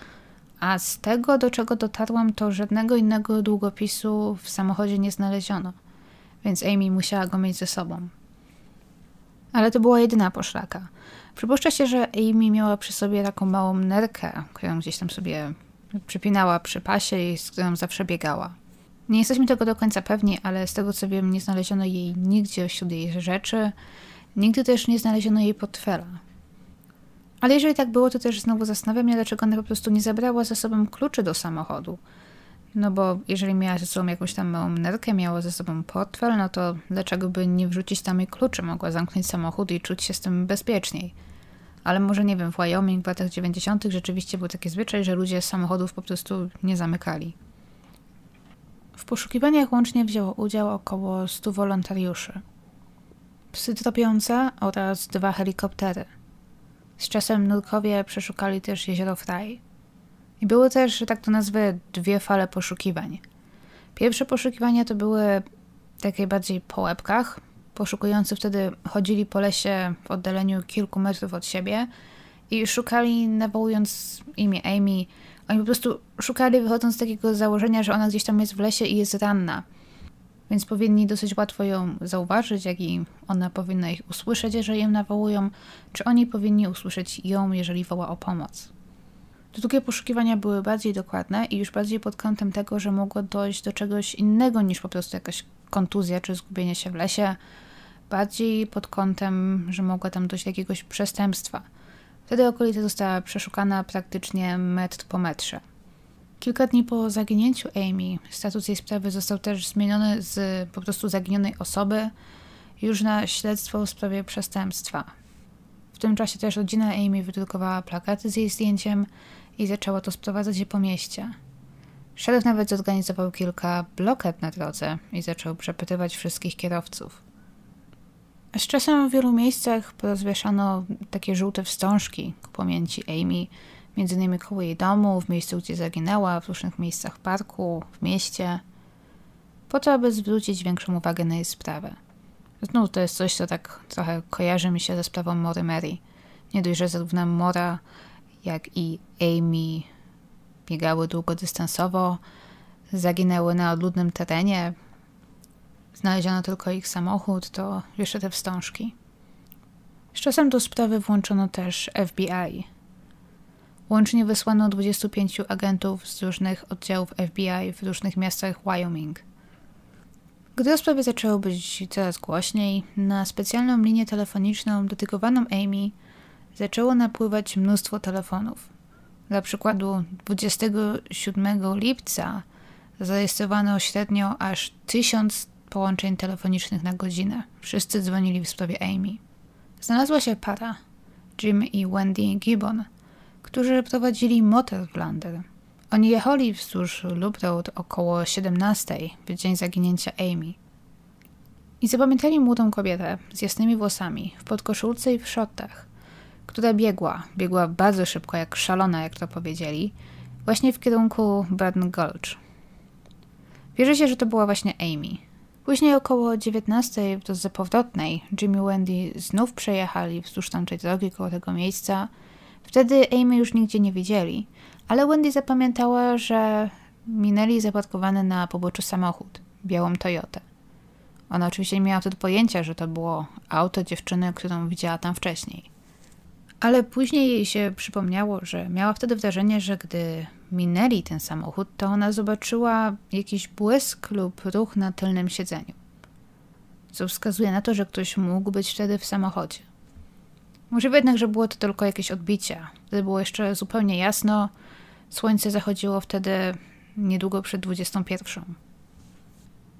a z tego, do czego dotarłam, to żadnego innego długopisu w samochodzie nie znaleziono, więc Amy musiała go mieć ze sobą. Ale to była jedyna poszlaka. Przypuszcza się, że Amy miała przy sobie taką małą nerkę, którą gdzieś tam sobie przypinała przy pasie i z którą zawsze biegała. Nie jesteśmy tego do końca pewni, ale z tego co wiem, nie znaleziono jej nigdzie wśród jej rzeczy, nigdy też nie znaleziono jej portfela. Ale jeżeli tak było, to też znowu zastanawiam mnie, dlaczego ona po prostu nie zabrała ze sobą kluczy do samochodu. No bo jeżeli miała ze sobą jakąś tam małą nerkę, miała ze sobą portfel, no to dlaczego by nie wrzucić tam jej kluczy? Mogła zamknąć samochód i czuć się z tym bezpieczniej. Ale może nie wiem, w Wyoming w latach 90. rzeczywiście był taki zwyczaj, że ludzie samochodów po prostu nie zamykali. W poszukiwaniach łącznie wzięło udział około 100 wolontariuszy. Psy tropiące oraz dwa helikoptery – z czasem nurkowie przeszukali też jezioro Fraj. I były też, że tak to nazwę, dwie fale poszukiwań. Pierwsze poszukiwania to były takie bardziej po łebkach. Poszukujący wtedy chodzili po lesie w oddaleniu kilku metrów od siebie i szukali, nawołując imię Amy. Oni po prostu szukali, wychodząc z takiego założenia, że ona gdzieś tam jest w lesie i jest ranna więc powinni dosyć łatwo ją zauważyć, jak i ona powinna ich usłyszeć, jeżeli ją nawołują, czy oni powinni usłyszeć ją, jeżeli woła o pomoc. Drugie poszukiwania były bardziej dokładne i już bardziej pod kątem tego, że mogło dojść do czegoś innego niż po prostu jakaś kontuzja czy zgubienie się w lesie, bardziej pod kątem, że mogła tam dojść do jakiegoś przestępstwa. Wtedy okolica została przeszukana praktycznie metr po metrze. Kilka dni po zaginięciu Amy status jej sprawy został też zmieniony z po prostu zaginionej osoby już na śledztwo w sprawie przestępstwa. W tym czasie też rodzina Amy wydrukowała plakaty z jej zdjęciem i zaczęła to sprowadzać je po mieście. Szeryf nawet zorganizował kilka blokad na drodze i zaczął przepytywać wszystkich kierowców. Z czasem w wielu miejscach porozwieszano takie żółte wstążki ku pamięci Amy, między innymi koło jej domu, w miejscu, gdzie zaginęła, w różnych miejscach parku, w mieście, po to, aby zwrócić większą uwagę na jej sprawę. Znów to jest coś, co tak trochę kojarzy mi się ze sprawą Mory Mary. Nie dość, że zarówno Mora, jak i Amy biegały długodystansowo, zaginęły na odludnym terenie, znaleziono tylko ich samochód, to jeszcze te wstążki. Z czasem do sprawy włączono też FBI, Łącznie wysłano 25 agentów z różnych oddziałów FBI w różnych miastach Wyoming. Gdy o sprawie zaczęło być coraz głośniej, na specjalną linię telefoniczną dedykowaną Amy zaczęło napływać mnóstwo telefonów. Dla przykładu 27 lipca zarejestrowano średnio aż 1000 połączeń telefonicznych na godzinę. Wszyscy dzwonili w sprawie Amy. Znalazła się para, Jim i Wendy Gibbon – którzy prowadzili motel w Lander. Oni jechali wzdłuż Loop Road około 17 w dzień zaginięcia Amy. I zapamiętali młodą kobietę z jasnymi włosami, w podkoszulce i w shortach, która biegła, biegła bardzo szybko, jak szalona, jak to powiedzieli, właśnie w kierunku Burn Gulch. Wierzy się, że to była właśnie Amy. Później około 19 w drodze powrotnej Jimmy Wendy znów przejechali wzdłuż tamtej drogi koło tego miejsca – Wtedy Amy już nigdzie nie widzieli, ale Wendy zapamiętała, że minęli zaparkowany na poboczu samochód, białą Toyotę. Ona oczywiście nie miała wtedy pojęcia, że to było auto dziewczyny, którą widziała tam wcześniej. Ale później jej się przypomniało, że miała wtedy wrażenie, że gdy minęli ten samochód, to ona zobaczyła jakiś błysk lub ruch na tylnym siedzeniu. co wskazuje na to, że ktoś mógł być wtedy w samochodzie. Możliwe jednak, że było to tylko jakieś odbicie. Wtedy było jeszcze zupełnie jasno. Słońce zachodziło wtedy niedługo przed 21.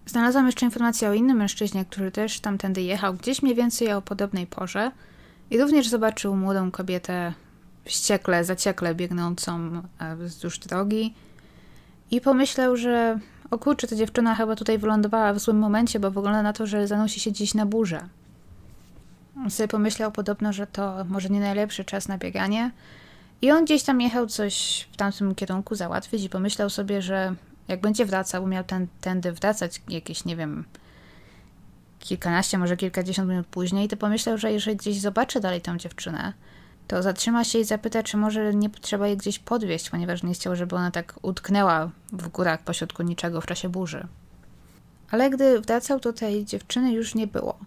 Znalazłam jeszcze informację o innym mężczyźnie, który też tamtędy jechał, gdzieś mniej więcej o podobnej porze i również zobaczył młodą kobietę wściekle, zaciekle biegnącą e, wzdłuż drogi i pomyślał, że o kurczę, ta dziewczyna chyba tutaj wylądowała w złym momencie, bo wygląda na to, że zanosi się dziś na burzę. On sobie pomyślał podobno, że to może nie najlepszy czas na bieganie i on gdzieś tam jechał coś w tamtym kierunku załatwić i pomyślał sobie, że jak będzie wracał, miał ten, tędy wracać jakieś, nie wiem, kilkanaście, może kilkadziesiąt minut później, to pomyślał, że jeżeli gdzieś zobaczy dalej tą dziewczynę, to zatrzyma się i zapyta, czy może nie trzeba jej gdzieś podwieźć, ponieważ nie chciał, żeby ona tak utknęła w górach pośrodku niczego w czasie burzy. Ale gdy wracał, to tej dziewczyny już nie było.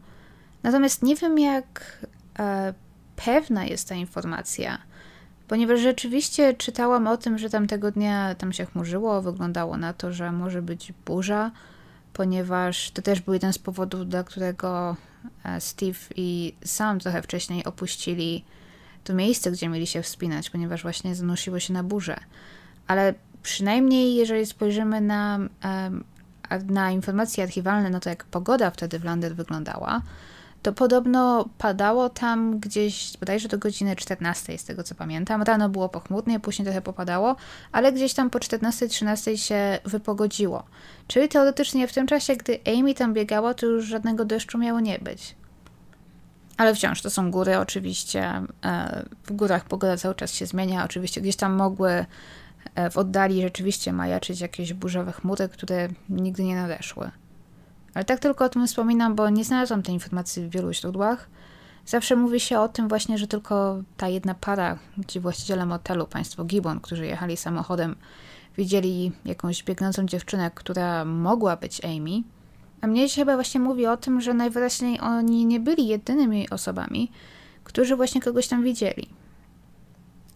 Natomiast nie wiem, jak e, pewna jest ta informacja, ponieważ rzeczywiście czytałam o tym, że tamtego dnia tam się chmurzyło, wyglądało na to, że może być burza, ponieważ to też był jeden z powodów, dla którego e, Steve i Sam trochę wcześniej opuścili to miejsce, gdzie mieli się wspinać, ponieważ właśnie zanosiło się na burzę. Ale przynajmniej jeżeli spojrzymy na, na informacje archiwalne, no to jak pogoda wtedy w Lander wyglądała, to podobno padało tam gdzieś bodajże do godziny 14, z tego co pamiętam. Rano było pochmurnie, później trochę popadało, ale gdzieś tam po 14-13 się wypogodziło. Czyli teoretycznie w tym czasie, gdy Amy tam biegała, to już żadnego deszczu miało nie być. Ale wciąż to są góry, oczywiście. E, w górach pogoda cały czas się zmienia. Oczywiście gdzieś tam mogły e, w oddali rzeczywiście majaczyć jakieś burzowe chmury, które nigdy nie nadeszły. Ale tak tylko o tym wspominam, bo nie znalazłam tej informacji w wielu źródłach. Zawsze mówi się o tym właśnie, że tylko ta jedna para, ci właściciele motelu, państwo Gibbon, którzy jechali samochodem, widzieli jakąś biegnącą dziewczynę, która mogła być Amy, a mnie się chyba właśnie mówi o tym, że najwyraźniej oni nie byli jedynymi osobami, którzy właśnie kogoś tam widzieli.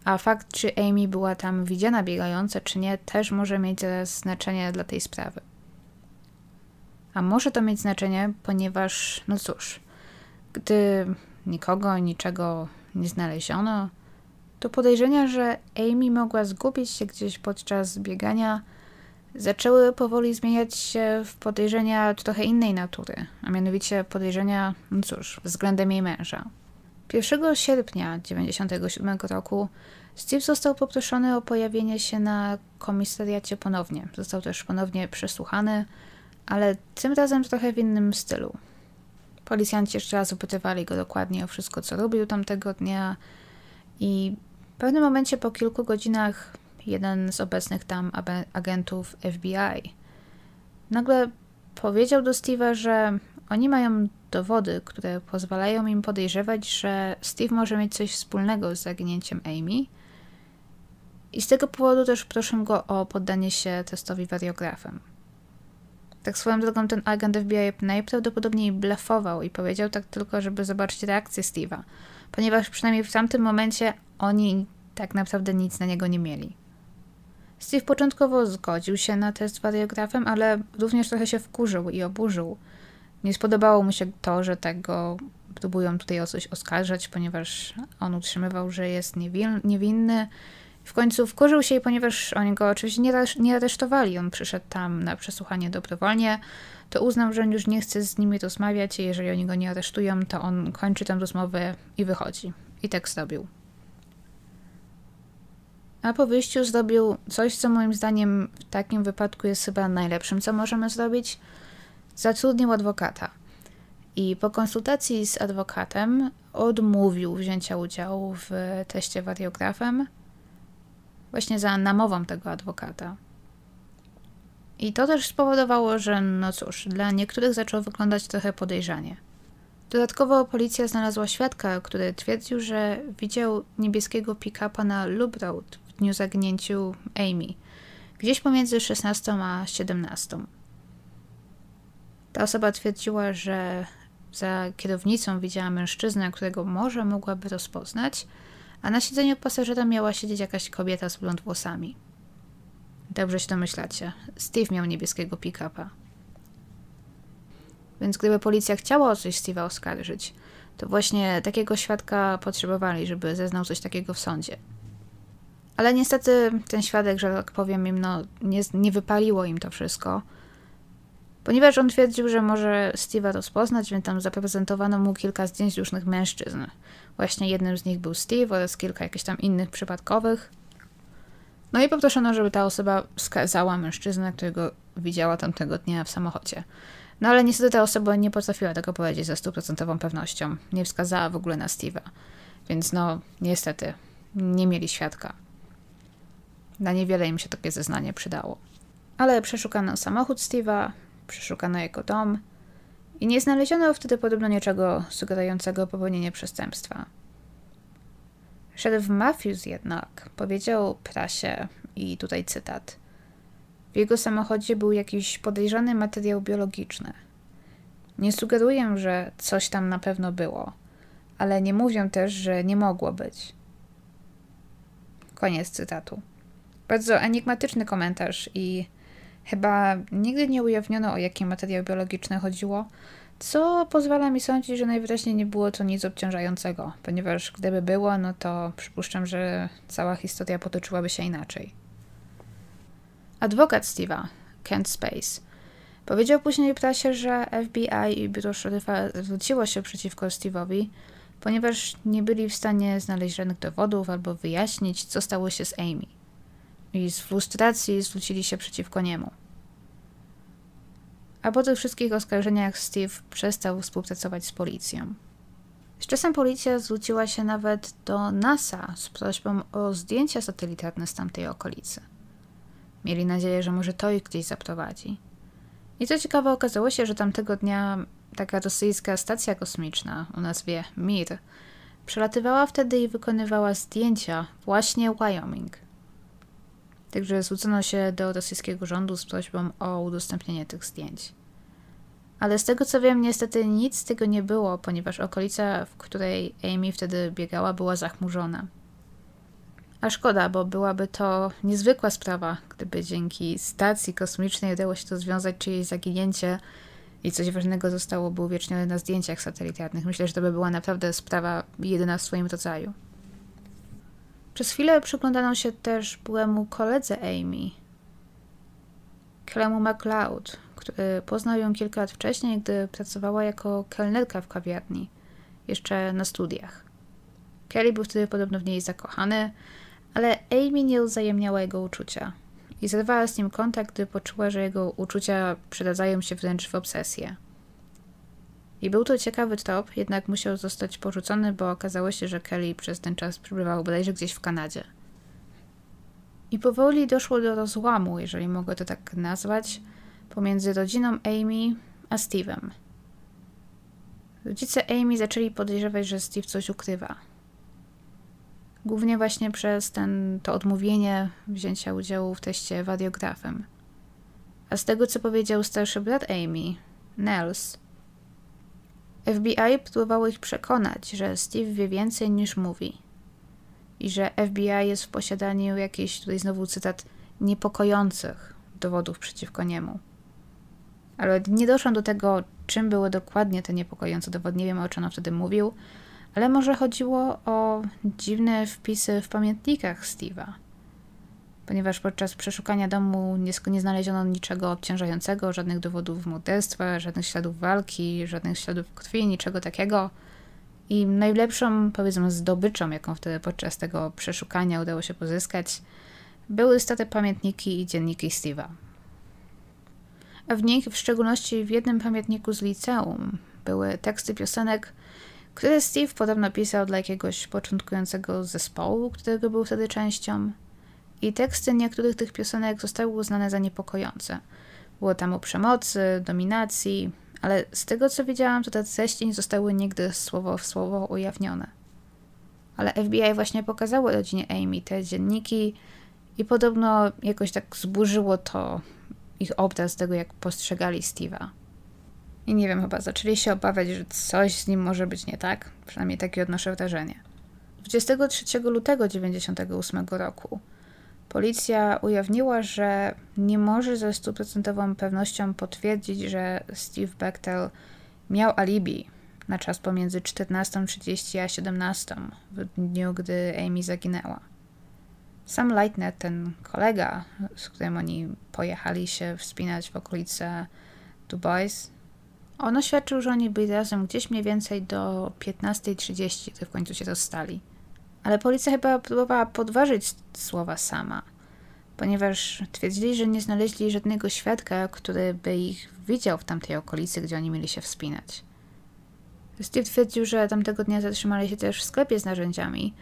A fakt, czy Amy była tam widziana biegająca, czy nie, też może mieć znaczenie dla tej sprawy. A może to mieć znaczenie, ponieważ, no cóż, gdy nikogo, niczego nie znaleziono, to podejrzenia, że Amy mogła zgubić się gdzieś podczas biegania, zaczęły powoli zmieniać się w podejrzenia trochę innej natury, a mianowicie podejrzenia, no cóż, względem jej męża. 1 sierpnia 1997 roku Steve został poproszony o pojawienie się na komisariacie ponownie. Został też ponownie przesłuchany, ale tym razem trochę w innym stylu. Policjanci jeszcze raz upytywali go dokładnie o wszystko, co robił tamtego dnia i w pewnym momencie po kilku godzinach jeden z obecnych tam agentów FBI. Nagle powiedział do Steve'a, że oni mają dowody, które pozwalają im podejrzewać, że Steve może mieć coś wspólnego z zaginięciem Amy. I z tego powodu też proszę go o poddanie się testowi wariografem. Tak swoją drogą ten agent FBI najprawdopodobniej blefował i powiedział tak tylko, żeby zobaczyć reakcję Steve'a, ponieważ przynajmniej w tamtym momencie oni tak naprawdę nic na niego nie mieli. Steve początkowo zgodził się na test wariografem, ale również trochę się wkurzył i oburzył. Nie spodobało mu się to, że tak go próbują tutaj o coś oskarżać, ponieważ on utrzymywał, że jest niewinny. W końcu wkurzył się, ponieważ oni go oczywiście nie, nie aresztowali. On przyszedł tam na przesłuchanie dobrowolnie, to uznał, że on już nie chce z nimi rozmawiać i jeżeli oni go nie aresztują, to on kończy tę rozmowę i wychodzi. I tak zrobił a po wyjściu zrobił coś, co moim zdaniem w takim wypadku jest chyba najlepszym, co możemy zrobić. Zatrudnił adwokata. I po konsultacji z adwokatem odmówił wzięcia udziału w teście wariografem, właśnie za namową tego adwokata. I to też spowodowało, że no cóż, dla niektórych zaczął wyglądać trochę podejrzanie. Dodatkowo policja znalazła świadka, który twierdził, że widział niebieskiego pick-upa na Loop Road dniu zaginięciu Amy, gdzieś pomiędzy 16 a 17. Ta osoba twierdziła, że za kierownicą widziała mężczyznę, którego może mogłaby rozpoznać, a na siedzeniu pasażera miała siedzieć jakaś kobieta z blond włosami. Dobrze się domyślacie. Steve miał niebieskiego pick-upa. Więc gdyby policja chciała o coś Steve'a oskarżyć, to właśnie takiego świadka potrzebowali, żeby zeznał coś takiego w sądzie. Ale niestety ten świadek, że tak powiem im, no, nie, nie wypaliło im to wszystko, ponieważ on twierdził, że może Steve'a rozpoznać, więc tam zaprezentowano mu kilka zdjęć różnych mężczyzn. Właśnie jednym z nich był Steve oraz kilka jakichś tam innych przypadkowych. No i poproszono, żeby ta osoba wskazała mężczyznę, którego widziała tamtego dnia w samochodzie. No ale niestety ta osoba nie potrafiła tego powiedzieć ze stuprocentową pewnością. Nie wskazała w ogóle na Steve'a. Więc no, niestety, nie mieli świadka. Na niewiele im się takie zeznanie przydało. Ale przeszukano samochód Steve'a, przeszukano jego dom i nie znaleziono wtedy podobno niczego sugerującego popełnienie przestępstwa. Sheriff Matthews jednak powiedział prasie, i tutaj cytat, w jego samochodzie był jakiś podejrzany materiał biologiczny. Nie sugeruję, że coś tam na pewno było, ale nie mówię też, że nie mogło być. Koniec cytatu. Bardzo enigmatyczny komentarz i chyba nigdy nie ujawniono, o jaki materiał biologiczny chodziło, co pozwala mi sądzić, że najwyraźniej nie było to nic obciążającego, ponieważ gdyby było, no to przypuszczam, że cała historia potoczyłaby się inaczej. Adwokat Steve'a, Kent Space, powiedział później prasie, że FBI i biuro szeryfa zwróciło się przeciwko Steve'owi, ponieważ nie byli w stanie znaleźć żadnych dowodów albo wyjaśnić, co stało się z Amy. I z frustracji zwrócili się przeciwko niemu. A po tych wszystkich oskarżeniach Steve przestał współpracować z policją. Z czasem policja zwróciła się nawet do NASA z prośbą o zdjęcia satelitarne z tamtej okolicy. Mieli nadzieję, że może to ich gdzieś zaprowadzi. I co ciekawe, okazało się, że tamtego dnia taka rosyjska stacja kosmiczna o nazwie Mir przelatywała wtedy i wykonywała zdjęcia właśnie Wyoming. Także zwrócono się do rosyjskiego rządu z prośbą o udostępnienie tych zdjęć. Ale z tego co wiem, niestety nic z tego nie było, ponieważ okolica, w której Amy wtedy biegała, była zachmurzona. A szkoda, bo byłaby to niezwykła sprawa, gdyby dzięki stacji kosmicznej udało się to związać czyjeś zaginięcie i coś ważnego zostałoby uwiecznione na zdjęciach satelitarnych. Myślę, że to by była naprawdę sprawa jedyna w swoim rodzaju. Przez chwilę przyglądano się też byłemu koledze Amy, Clemu MacLeod, który poznał ją kilka lat wcześniej, gdy pracowała jako kelnerka w kawiarni, jeszcze na studiach. Kelly był wtedy podobno w niej zakochany, ale Amy nie uzajemniała jego uczucia i zerwała z nim kontakt, gdy poczuła, że jego uczucia przeradzają się wręcz w obsesję. I był to ciekawy trop, jednak musiał zostać porzucony, bo okazało się, że Kelly przez ten czas przebywał bodajże gdzieś w Kanadzie. I powoli doszło do rozłamu, jeżeli mogę to tak nazwać, pomiędzy rodziną Amy a Steve'em. Rodzice Amy zaczęli podejrzewać, że Steve coś ukrywa. Głównie właśnie przez ten, to odmówienie wzięcia udziału w teście wadiografem. A z tego, co powiedział starszy brat Amy, Nels, FBI próbowało ich przekonać, że Steve wie więcej niż mówi i że FBI jest w posiadaniu jakichś, tutaj znowu cytat, niepokojących dowodów przeciwko niemu. Ale nie doszłam do tego, czym były dokładnie te niepokojące dowody. Nie wiem, o czym on wtedy mówił, ale może chodziło o dziwne wpisy w pamiętnikach Steve'a. Ponieważ podczas przeszukania domu nie, nie znaleziono niczego obciążającego, żadnych dowodów morderstwa, żadnych śladów walki, żadnych śladów krwi, niczego takiego. I najlepszą, powiedzmy, zdobyczą, jaką wtedy podczas tego przeszukania udało się pozyskać, były stare pamiętniki i dzienniki Steve'a. A w nich, w szczególności w jednym pamiętniku z liceum, były teksty piosenek, które Steve podobno pisał dla jakiegoś początkującego zespołu, którego był wtedy częścią. I teksty niektórych tych piosenek zostały uznane za niepokojące. Było tam o przemocy, dominacji, ale z tego co wiedziałam, to te treści nie zostały nigdy słowo w słowo ujawnione. Ale FBI właśnie pokazało rodzinie Amy te dzienniki i podobno jakoś tak zburzyło to ich obraz tego, jak postrzegali Steve'a. I nie wiem, chyba zaczęli się obawiać, że coś z nim może być nie tak. Przynajmniej takie odnoszę wrażenie. 23 lutego 1998 roku Policja ujawniła, że nie może ze stuprocentową pewnością potwierdzić, że Steve Bechtel miał alibi na czas pomiędzy 14.30 a 17 w dniu, gdy Amy zaginęła. Sam Leitner, ten kolega, z którym oni pojechali się wspinać w okolice Dubois, on oświadczył, że oni byli razem gdzieś mniej więcej do 15.30, gdy w końcu się rozstali. Ale policja chyba próbowała podważyć słowa sama, ponieważ twierdzili, że nie znaleźli żadnego świadka, który by ich widział w tamtej okolicy, gdzie oni mieli się wspinać. Steve twierdził, że tamtego dnia zatrzymali się też w sklepie z narzędziami,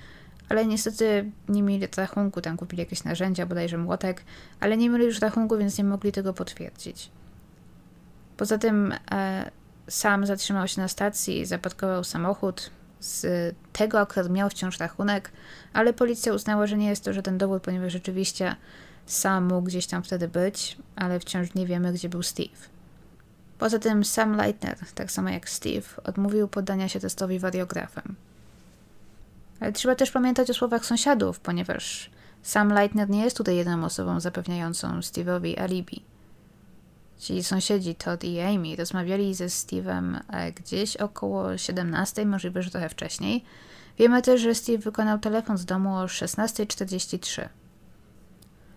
ale niestety nie mieli rachunku, tam kupili jakieś narzędzia, bodajże młotek, ale nie mieli już rachunku, więc nie mogli tego potwierdzić. Poza tym e, sam zatrzymał się na stacji i zapadkował samochód. Z tego akurat miał wciąż rachunek, ale policja uznała, że nie jest to żaden dowód, ponieważ rzeczywiście sam mógł gdzieś tam wtedy być, ale wciąż nie wiemy, gdzie był Steve. Poza tym sam Leitner, tak samo jak Steve, odmówił poddania się testowi wariografem. Ale trzeba też pamiętać o słowach sąsiadów, ponieważ sam Leitner nie jest tutaj jedną osobą zapewniającą Steve'owi alibi. Ci sąsiedzi Todd i Amy rozmawiali ze Steve'em e, gdzieś około 17, możliwe, że trochę wcześniej. Wiemy też, że Steve wykonał telefon z domu o 16.43.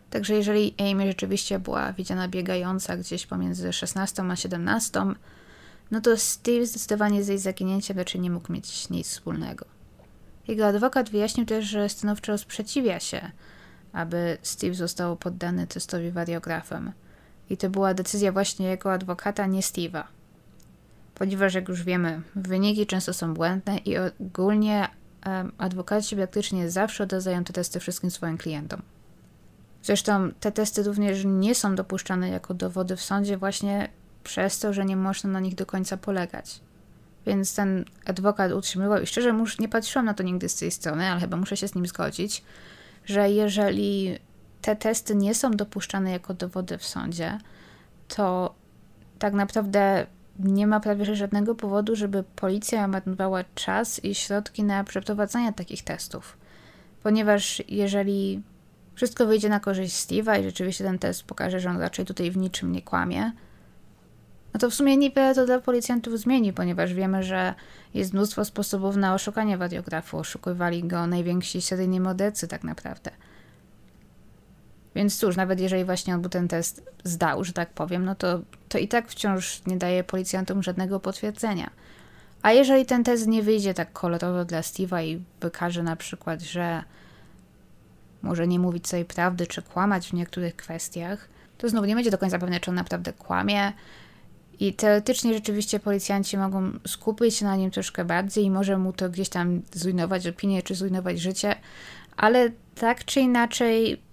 Także jeżeli Amy rzeczywiście była widziana biegająca gdzieś pomiędzy 16 a 17, no to Steve zdecydowanie z jej zaginięciem raczej nie mógł mieć nic wspólnego. Jego adwokat wyjaśnił też, że stanowczo sprzeciwia się, aby Steve został poddany testowi wariografem. I to była decyzja właśnie jego adwokata, nie Steve'a. Ponieważ, jak już wiemy, wyniki często są błędne i ogólnie um, adwokaci praktycznie zawsze oddają te testy wszystkim swoim klientom. Zresztą te testy również nie są dopuszczane jako dowody w sądzie właśnie przez to, że nie można na nich do końca polegać. Więc ten adwokat utrzymywał, i szczerze już nie patrzyłam na to nigdy z tej strony, ale chyba muszę się z nim zgodzić, że jeżeli te testy nie są dopuszczane jako dowody w sądzie, to tak naprawdę nie ma prawie żadnego powodu, żeby policja marnowała czas i środki na przeprowadzanie takich testów. Ponieważ jeżeli wszystko wyjdzie na korzyść Steve'a i rzeczywiście ten test pokaże, że on raczej tutaj w niczym nie kłamie, no to w sumie niewiele to dla policjantów zmieni, ponieważ wiemy, że jest mnóstwo sposobów na oszukanie radiografu. Oszukywali go najwięksi seryjni mordercy tak naprawdę. Więc cóż, nawet jeżeli właśnie on by ten test zdał, że tak powiem, no to, to i tak wciąż nie daje policjantom żadnego potwierdzenia. A jeżeli ten test nie wyjdzie tak kolorowo dla Steve'a i wykaże na przykład, że może nie mówić sobie prawdy, czy kłamać w niektórych kwestiach, to znów nie będzie do końca pewne, czy on naprawdę kłamie. I teoretycznie rzeczywiście policjanci mogą skupić się na nim troszkę bardziej i może mu to gdzieś tam zrujnować opinię, czy zrujnować życie, ale tak czy inaczej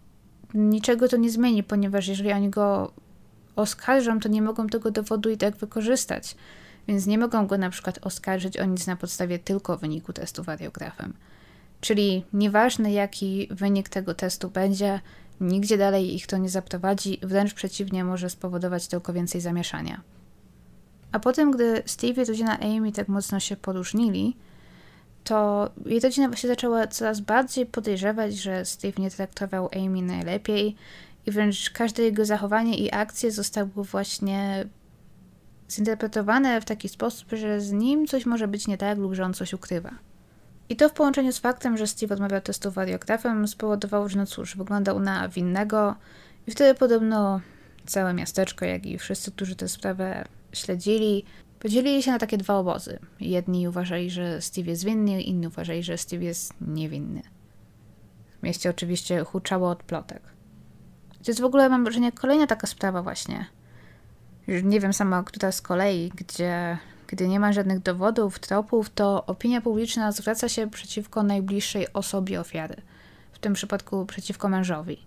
niczego to nie zmieni, ponieważ jeżeli oni go oskarżą, to nie mogą tego dowodu i tak wykorzystać. Więc nie mogą go na przykład oskarżyć o nic na podstawie tylko wyniku testu wariografem. Czyli nieważne jaki wynik tego testu będzie, nigdzie dalej ich to nie zaprowadzi, wręcz przeciwnie, może spowodować tylko więcej zamieszania. A potem, gdy Steve i rodzina Amy tak mocno się poróżnili, to jej rodzina właśnie zaczęła coraz bardziej podejrzewać, że Steve nie traktował Amy najlepiej i wręcz każde jego zachowanie i akcje zostały właśnie zinterpretowane w taki sposób, że z nim coś może być nie tak lub że on coś ukrywa. I to w połączeniu z faktem, że Steve odmawiał testu wariografem spowodowało, że no cóż, wyglądał na winnego i wtedy podobno całe miasteczko, jak i wszyscy, którzy tę sprawę śledzili, podzielili się na takie dwa obozy. Jedni uważali, że Steve jest winny, inni uważali, że Steve jest niewinny. W mieście oczywiście huczało od plotek. To jest w ogóle, mam wrażenie, kolejna taka sprawa właśnie. Nie wiem sama, która z kolei, gdzie gdy nie ma żadnych dowodów, tropów, to opinia publiczna zwraca się przeciwko najbliższej osobie ofiary, w tym przypadku przeciwko mężowi.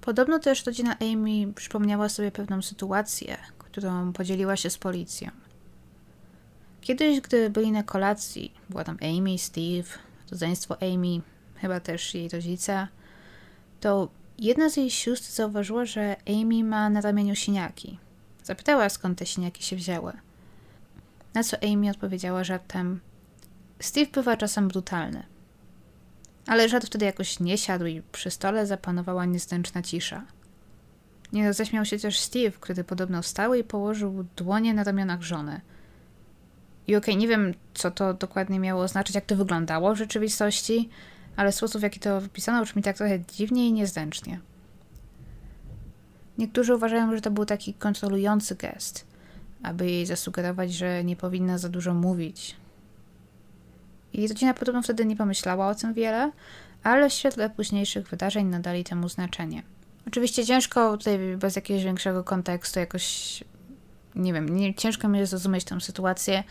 Podobno też rodzina Amy przypomniała sobie pewną sytuację, którą podzieliła się z policją. Kiedyś, gdy byli na kolacji, była tam Amy, Steve, rodzeństwo Amy, chyba też jej rodzice, to jedna z jej sióstr zauważyła, że Amy ma na ramieniu siniaki. Zapytała, skąd te siniaki się wzięły. Na co Amy odpowiedziała żartem: Steve bywa czasem brutalny. Ale żart wtedy jakoś nie siadł i przy stole zapanowała niezręczna cisza. Nie roześmiał się też Steve, który podobno wstał i położył dłonie na ramionach żony. I okej, okay, nie wiem, co to dokładnie miało oznaczać, jak to wyglądało w rzeczywistości, ale sposób, w jaki to opisano, brzmi tak trochę dziwnie i niezręcznie. Niektórzy uważają, że to był taki kontrolujący gest, aby jej zasugerować, że nie powinna za dużo mówić. I rodzina podobno wtedy nie pomyślała o tym wiele, ale w świetle późniejszych wydarzeń nadali temu znaczenie. Oczywiście ciężko tutaj bez jakiegoś większego kontekstu jakoś, nie wiem, nie, ciężko mi jest zrozumieć tę sytuację.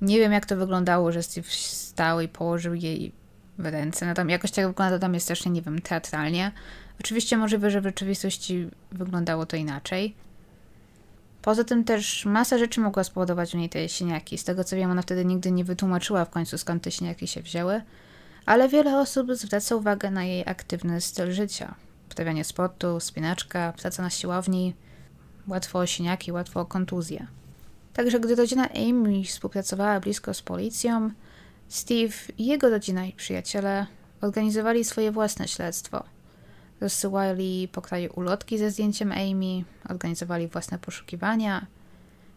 Nie wiem, jak to wyglądało, że Steve stał i położył jej w ręce. No tam jakoś tak wygląda tam jest też, nie wiem, teatralnie. Oczywiście możliwe, że w rzeczywistości wyglądało to inaczej. Poza tym też masa rzeczy mogła spowodować u niej te siniaki. Z tego co wiem, ona wtedy nigdy nie wytłumaczyła w końcu skąd te siniaki się wzięły, ale wiele osób zwraca uwagę na jej aktywny styl życia. Wstawianie sportu, spinaczka, praca na siłowni, łatwo o siniaki, łatwo o kontuzję. Także gdy rodzina Amy współpracowała blisko z policją, Steve i jego rodzina i przyjaciele organizowali swoje własne śledztwo. Rozsyłali po kraju ulotki ze zdjęciem Amy, organizowali własne poszukiwania.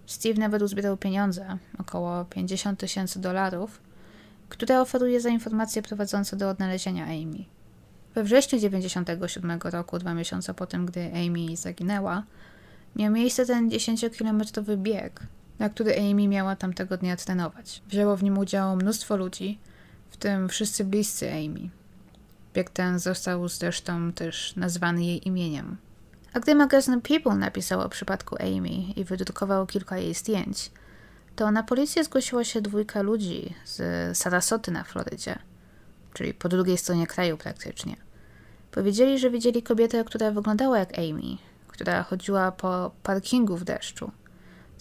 Steve nawet uzbierał pieniądze, około 50 tysięcy dolarów, które oferuje za informacje prowadzące do odnalezienia Amy. We wrześniu 1997 roku, dwa miesiące po tym, gdy Amy zaginęła, miał miejsce ten 10-kilometrowy bieg, na który Amy miała tamtego dnia trenować. Wzięło w nim udział mnóstwo ludzi, w tym wszyscy bliscy Amy. Bieg ten został zresztą też nazwany jej imieniem. A gdy magazyn People napisał o przypadku Amy i wydrukował kilka jej zdjęć, to na policję zgłosiła się dwójka ludzi z Sarasoty na Florydzie, czyli po drugiej stronie kraju praktycznie. Powiedzieli, że widzieli kobietę, która wyglądała jak Amy, która chodziła po parkingu w deszczu.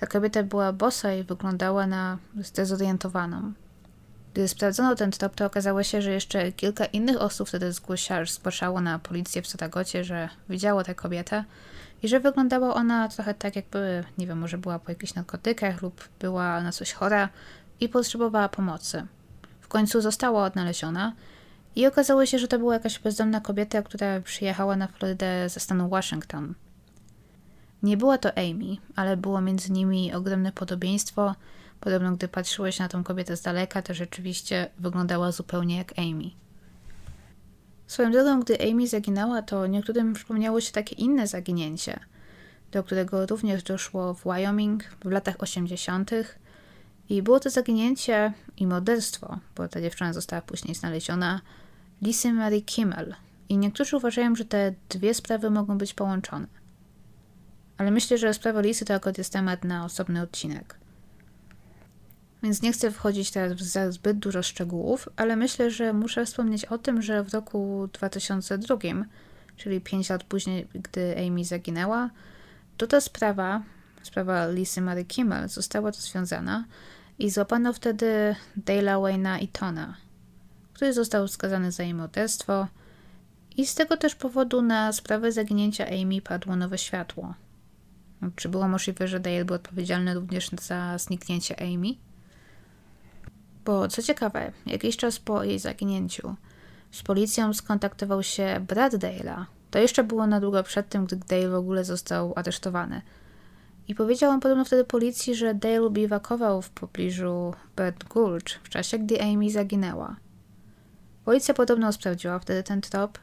Ta kobieta była bosa i wyglądała na zdezorientowaną. Gdy sprawdzono ten trop, to okazało się, że jeszcze kilka innych osób wtedy zgłaszało na policję w Sotagocie, że widziało tę kobietę i że wyglądała ona trochę tak, jakby, nie wiem, może była po jakichś narkotykach lub była na coś chora i potrzebowała pomocy. W końcu została odnaleziona i okazało się, że to była jakaś bezdomna kobieta, która przyjechała na Florydę ze stanu Washington. Nie była to Amy, ale było między nimi ogromne podobieństwo. Podobno, gdy patrzyłeś na tą kobietę z daleka, to rzeczywiście wyglądała zupełnie jak Amy. Swoją drogą, gdy Amy zaginęła, to niektórym przypomniało się takie inne zaginięcie, do którego również doszło w Wyoming w latach 80. I było to zaginięcie i morderstwo, bo ta dziewczyna została później znaleziona, Lisy Mary Kimmel. I niektórzy uważają, że te dwie sprawy mogą być połączone. Ale myślę, że sprawa Lisy to akurat jest temat na osobny odcinek. Więc nie chcę wchodzić teraz w zbyt dużo szczegółów, ale myślę, że muszę wspomnieć o tym, że w roku 2002, czyli 5 lat później, gdy Amy zaginęła, to ta sprawa, sprawa Lisy Mary Kimmel, została rozwiązana i złapano wtedy Dale'a Wayne'a Tona, który został skazany za jej morderstwo i z tego też powodu na sprawę zaginięcia Amy padło nowe światło. Czy było możliwe, że Dale był odpowiedzialny również za zniknięcie Amy? Bo co ciekawe, jakiś czas po jej zaginięciu z policją skontaktował się brat Dale'a. To jeszcze było na długo przed tym, gdy Dale w ogóle został aresztowany. I powiedział on podobno wtedy policji, że Dale biwakował w pobliżu Bed Gulch w czasie, gdy Amy zaginęła. Policja podobno sprawdziła wtedy ten trop,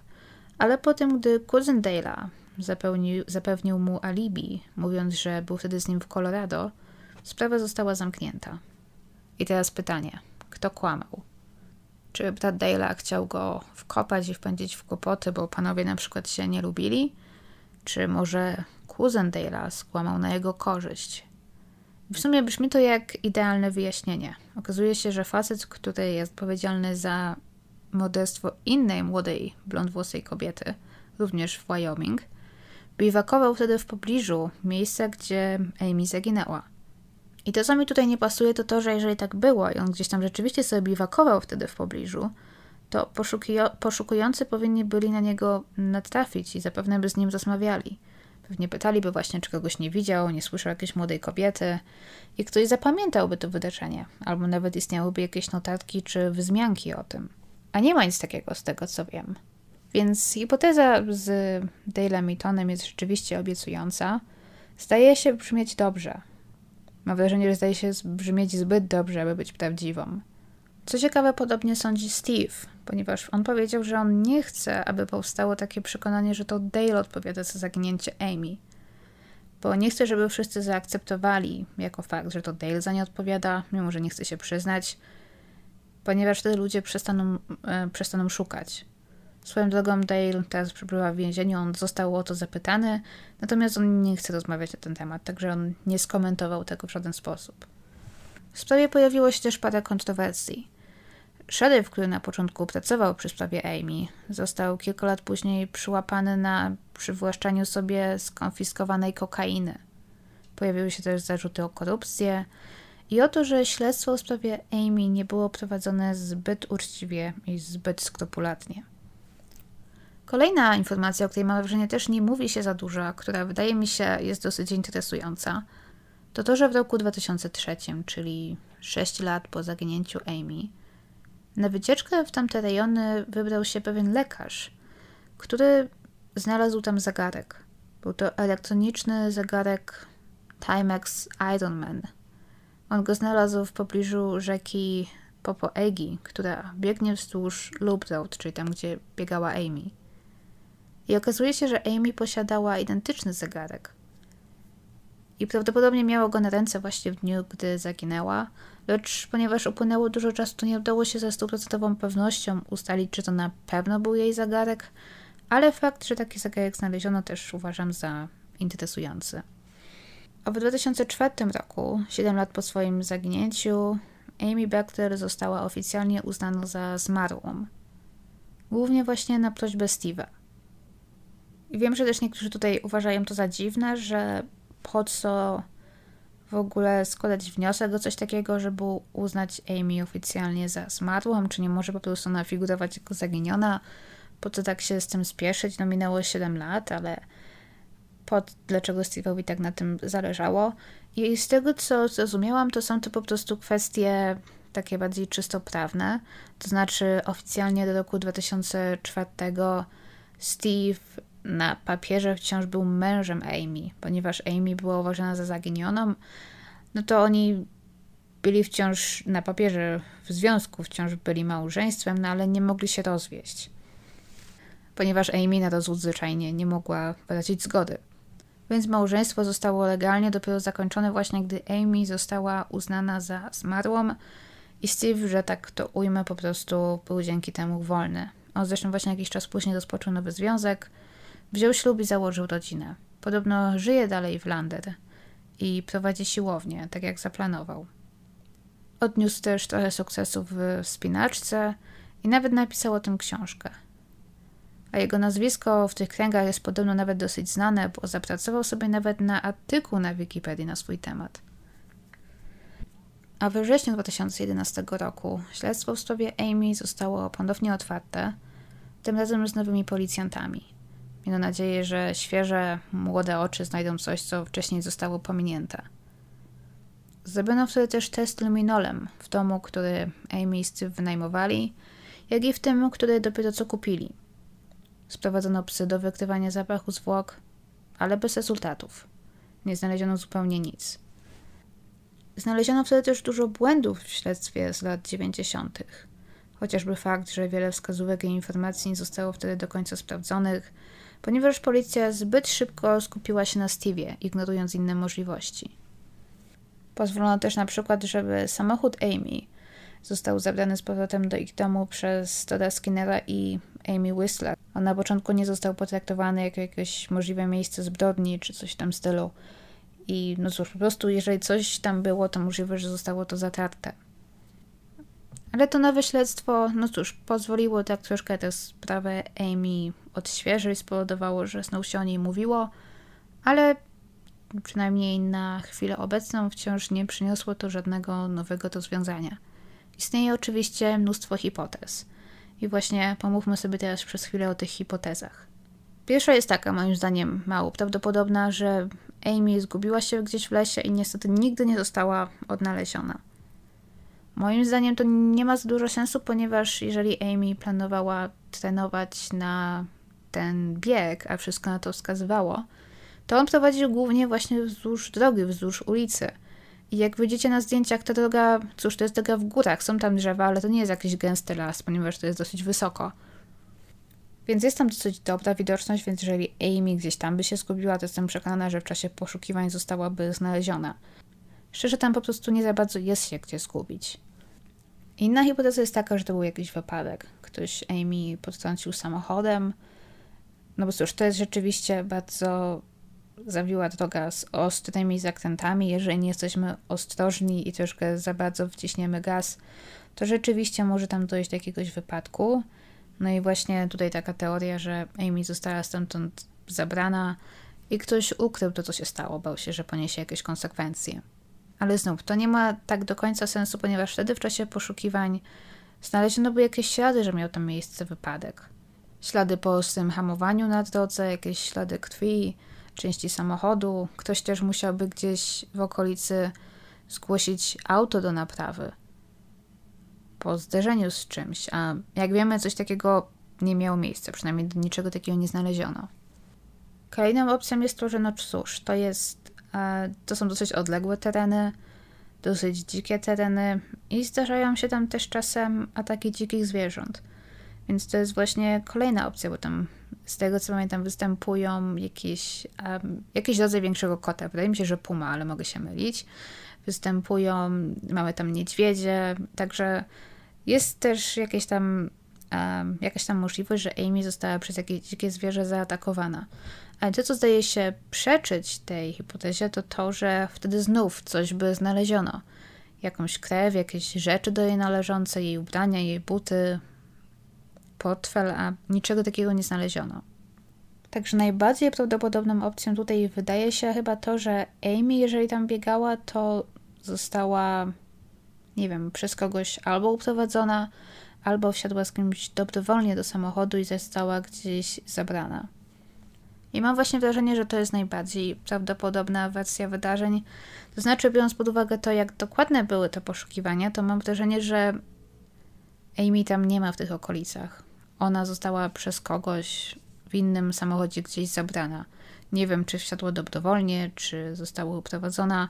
ale po tym, gdy kuzyn Dale'a zapewnił, mu alibi, mówiąc, że był wtedy z nim w Colorado, sprawa została zamknięta. I teraz pytanie, kto kłamał? Czy brat Dale'a chciał go wkopać i wpędzić w kłopoty, bo panowie na przykład się nie lubili? Czy może kuzyn Dale'a skłamał na jego korzyść? W sumie brzmi to jak idealne wyjaśnienie. Okazuje się, że facet, który jest odpowiedzialny za morderstwo innej młodej, blondwłosej kobiety, również w Wyoming, biwakował wtedy w pobliżu miejsca, gdzie Amy zaginęła. I to, co mi tutaj nie pasuje, to to, że jeżeli tak było i on gdzieś tam rzeczywiście sobie biwakował wtedy w pobliżu, to poszukujący powinni byli na niego natrafić i zapewne by z nim rozmawiali. Pewnie pytaliby właśnie, czy kogoś nie widział, nie słyszał jakiejś młodej kobiety i ktoś zapamiętałby to wydarzenie, albo nawet istniałyby jakieś notatki czy wzmianki o tym. A nie ma nic takiego z tego, co wiem. Więc hipoteza z Dale'em i Tonem jest rzeczywiście obiecująca. Zdaje się brzmieć dobrze. Mam wrażenie, że zdaje się brzmieć zbyt dobrze, aby być prawdziwą. Co ciekawe, podobnie sądzi Steve, ponieważ on powiedział, że on nie chce, aby powstało takie przekonanie, że to Dale odpowiada za zaginięcie Amy. Bo nie chce, żeby wszyscy zaakceptowali jako fakt, że to Dale za nie odpowiada, mimo że nie chce się przyznać, ponieważ wtedy ludzie przestaną, e, przestaną szukać. Swoją drogą Dale teraz przebywa w więzieniu, on został o to zapytany, natomiast on nie chce rozmawiać na ten temat, także on nie skomentował tego w żaden sposób. W sprawie pojawiło się też parę kontrowersji. Szeryf, który na początku pracował przy sprawie Amy, został kilka lat później przyłapany na przywłaszczaniu sobie skonfiskowanej kokainy. Pojawiły się też zarzuty o korupcję i o to, że śledztwo w sprawie Amy nie było prowadzone zbyt uczciwie i zbyt skrupulatnie. Kolejna informacja, o której mam wrażenie też nie mówi się za dużo, która wydaje mi się jest dosyć interesująca, to to, że w roku 2003, czyli 6 lat po zaginięciu Amy, na wycieczkę w tamte rejony wybrał się pewien lekarz, który znalazł tam zegarek. Był to elektroniczny zegarek Timex Ironman. On go znalazł w pobliżu rzeki Popoegi, która biegnie wzdłuż Loop Road, czyli tam, gdzie biegała Amy. I okazuje się, że Amy posiadała identyczny zegarek. I prawdopodobnie miała go na ręce właśnie w dniu, gdy zaginęła, lecz ponieważ upłynęło dużo czasu, to nie udało się ze stuprocentową pewnością ustalić, czy to na pewno był jej zegarek, ale fakt, że taki zegarek znaleziono też uważam za interesujący. A w 2004 roku, 7 lat po swoim zaginięciu, Amy Beckler została oficjalnie uznana za zmarłą. Głównie właśnie na prośbę Steve'a. Wiem, że też niektórzy tutaj uważają to za dziwne, że po co w ogóle składać wniosek o coś takiego, żeby uznać Amy oficjalnie za zmarłą, czy nie może po prostu ona figurować jako zaginiona, po co tak się z tym spieszyć, no minęło 7 lat, ale pod dlaczego Steve'owi tak na tym zależało. I z tego, co zrozumiałam, to są to po prostu kwestie takie bardziej czysto prawne, to znaczy oficjalnie do roku 2004 Steve na papierze wciąż był mężem Amy, ponieważ Amy była uważana za zaginioną, no to oni byli wciąż na papierze w związku, wciąż byli małżeństwem, no ale nie mogli się rozwieść. Ponieważ Amy na rozwód zwyczajnie nie mogła wyrazić zgody. Więc małżeństwo zostało legalnie dopiero zakończone właśnie, gdy Amy została uznana za zmarłą i Steve, że tak to ujmę, po prostu był dzięki temu wolny. On zresztą właśnie jakiś czas później rozpoczął nowy związek, Wziął ślub i założył rodzinę. Podobno żyje dalej w Lander i prowadzi siłownię, tak jak zaplanował. Odniósł też trochę sukcesów w spinaczce i nawet napisał o tym książkę. A jego nazwisko w tych kręgach jest podobno nawet dosyć znane, bo zapracował sobie nawet na artykuł na Wikipedii na swój temat. A we wrześniu 2011 roku śledztwo w sprawie Amy zostało ponownie otwarte, tym razem z nowymi policjantami. Miano nadzieję, że świeże, młode oczy znajdą coś, co wcześniej zostało pominięte. Zrobiono wtedy też test luminolem w domu, który Amy i Steve wynajmowali, jak i w tym, który dopiero co kupili. Sprowadzono psy do wykrywania zapachu zwłok, ale bez rezultatów. Nie znaleziono zupełnie nic. Znaleziono wtedy też dużo błędów w śledztwie z lat 90. Chociażby fakt, że wiele wskazówek i informacji nie zostało wtedy do końca sprawdzonych, ponieważ policja zbyt szybko skupiła się na Stevie, ignorując inne możliwości. Pozwolono też na przykład, żeby samochód Amy został zabrany z powrotem do ich domu przez Toda Skinnera i Amy Whistler. On na początku nie został potraktowany jako jakieś możliwe miejsce zbrodni czy coś w tym stylu. I no cóż, po prostu jeżeli coś tam było, to możliwe, że zostało to zatarte. Ale to nowe śledztwo, no cóż, pozwoliło tak troszkę tę sprawę Amy odświeżyć, spowodowało, że znów się o niej mówiło, ale przynajmniej na chwilę obecną wciąż nie przyniosło to żadnego nowego rozwiązania. Istnieje oczywiście mnóstwo hipotez. I właśnie pomówmy sobie teraz przez chwilę o tych hipotezach. Pierwsza jest taka, moim zdaniem, mało prawdopodobna, że Amy zgubiła się gdzieś w lesie i niestety nigdy nie została odnaleziona. Moim zdaniem to nie ma za dużo sensu, ponieważ jeżeli Amy planowała trenować na ten bieg, a wszystko na to wskazywało, to on prowadził głównie właśnie wzdłuż drogi, wzdłuż ulicy. I jak widzicie na zdjęciach, ta droga, cóż, to jest droga w górach, są tam drzewa, ale to nie jest jakiś gęsty las, ponieważ to jest dosyć wysoko. Więc jest tam dosyć dobra widoczność, więc jeżeli Amy gdzieś tam by się zgubiła, to jestem przekonana, że w czasie poszukiwań zostałaby znaleziona. Szczerze, tam po prostu nie za bardzo jest się gdzie zgubić. Inna hipoteza jest taka, że to był jakiś wypadek. Ktoś Amy podtrącił samochodem. No bo cóż, to jest rzeczywiście bardzo zawiła droga z ostrymi zakrętami. Jeżeli nie jesteśmy ostrożni i troszkę za bardzo wciśniemy gaz, to rzeczywiście może tam dojść do jakiegoś wypadku. No i właśnie tutaj taka teoria, że Amy została stamtąd zabrana i ktoś ukrył to, co się stało, bał się, że poniesie jakieś konsekwencje. Ale znów, to nie ma tak do końca sensu, ponieważ wtedy w czasie poszukiwań znaleziono by jakieś ślady, że miał tam miejsce wypadek. Ślady po ostrym hamowaniu na drodze, jakieś ślady krwi, części samochodu. Ktoś też musiałby gdzieś w okolicy zgłosić auto do naprawy po zderzeniu z czymś, a jak wiemy, coś takiego nie miało miejsca, przynajmniej niczego takiego nie znaleziono. Kolejną opcją jest to, że no cóż, to jest, to są dosyć odległe tereny, dosyć dzikie tereny i zdarzają się tam też czasem ataki dzikich zwierząt. Więc to jest właśnie kolejna opcja, bo tam z tego co pamiętam występują jakieś, um, jakiś rodzaj większego kota. Wydaje mi się, że puma, ale mogę się mylić. Występują, mamy tam niedźwiedzie, także jest też jakieś tam, um, jakaś tam możliwość, że Amy została przez jakieś dzikie zwierzę zaatakowana. Ale to, co zdaje się przeczyć tej hipotezie, to to, że wtedy znów coś by znaleziono. Jakąś krew, jakieś rzeczy do jej należące, jej ubrania, jej buty, portfel, a niczego takiego nie znaleziono. Także najbardziej prawdopodobną opcją tutaj wydaje się chyba to, że Amy, jeżeli tam biegała, to została, nie wiem, przez kogoś albo uprowadzona, albo wsiadła z kimś dobrowolnie do samochodu i została gdzieś zabrana. I mam właśnie wrażenie, że to jest najbardziej prawdopodobna wersja wydarzeń. To znaczy, biorąc pod uwagę to, jak dokładne były te poszukiwania, to mam wrażenie, że Amy tam nie ma w tych okolicach. Ona została przez kogoś w innym samochodzie gdzieś zabrana. Nie wiem, czy wsiadła dobrowolnie, czy została uprowadzona,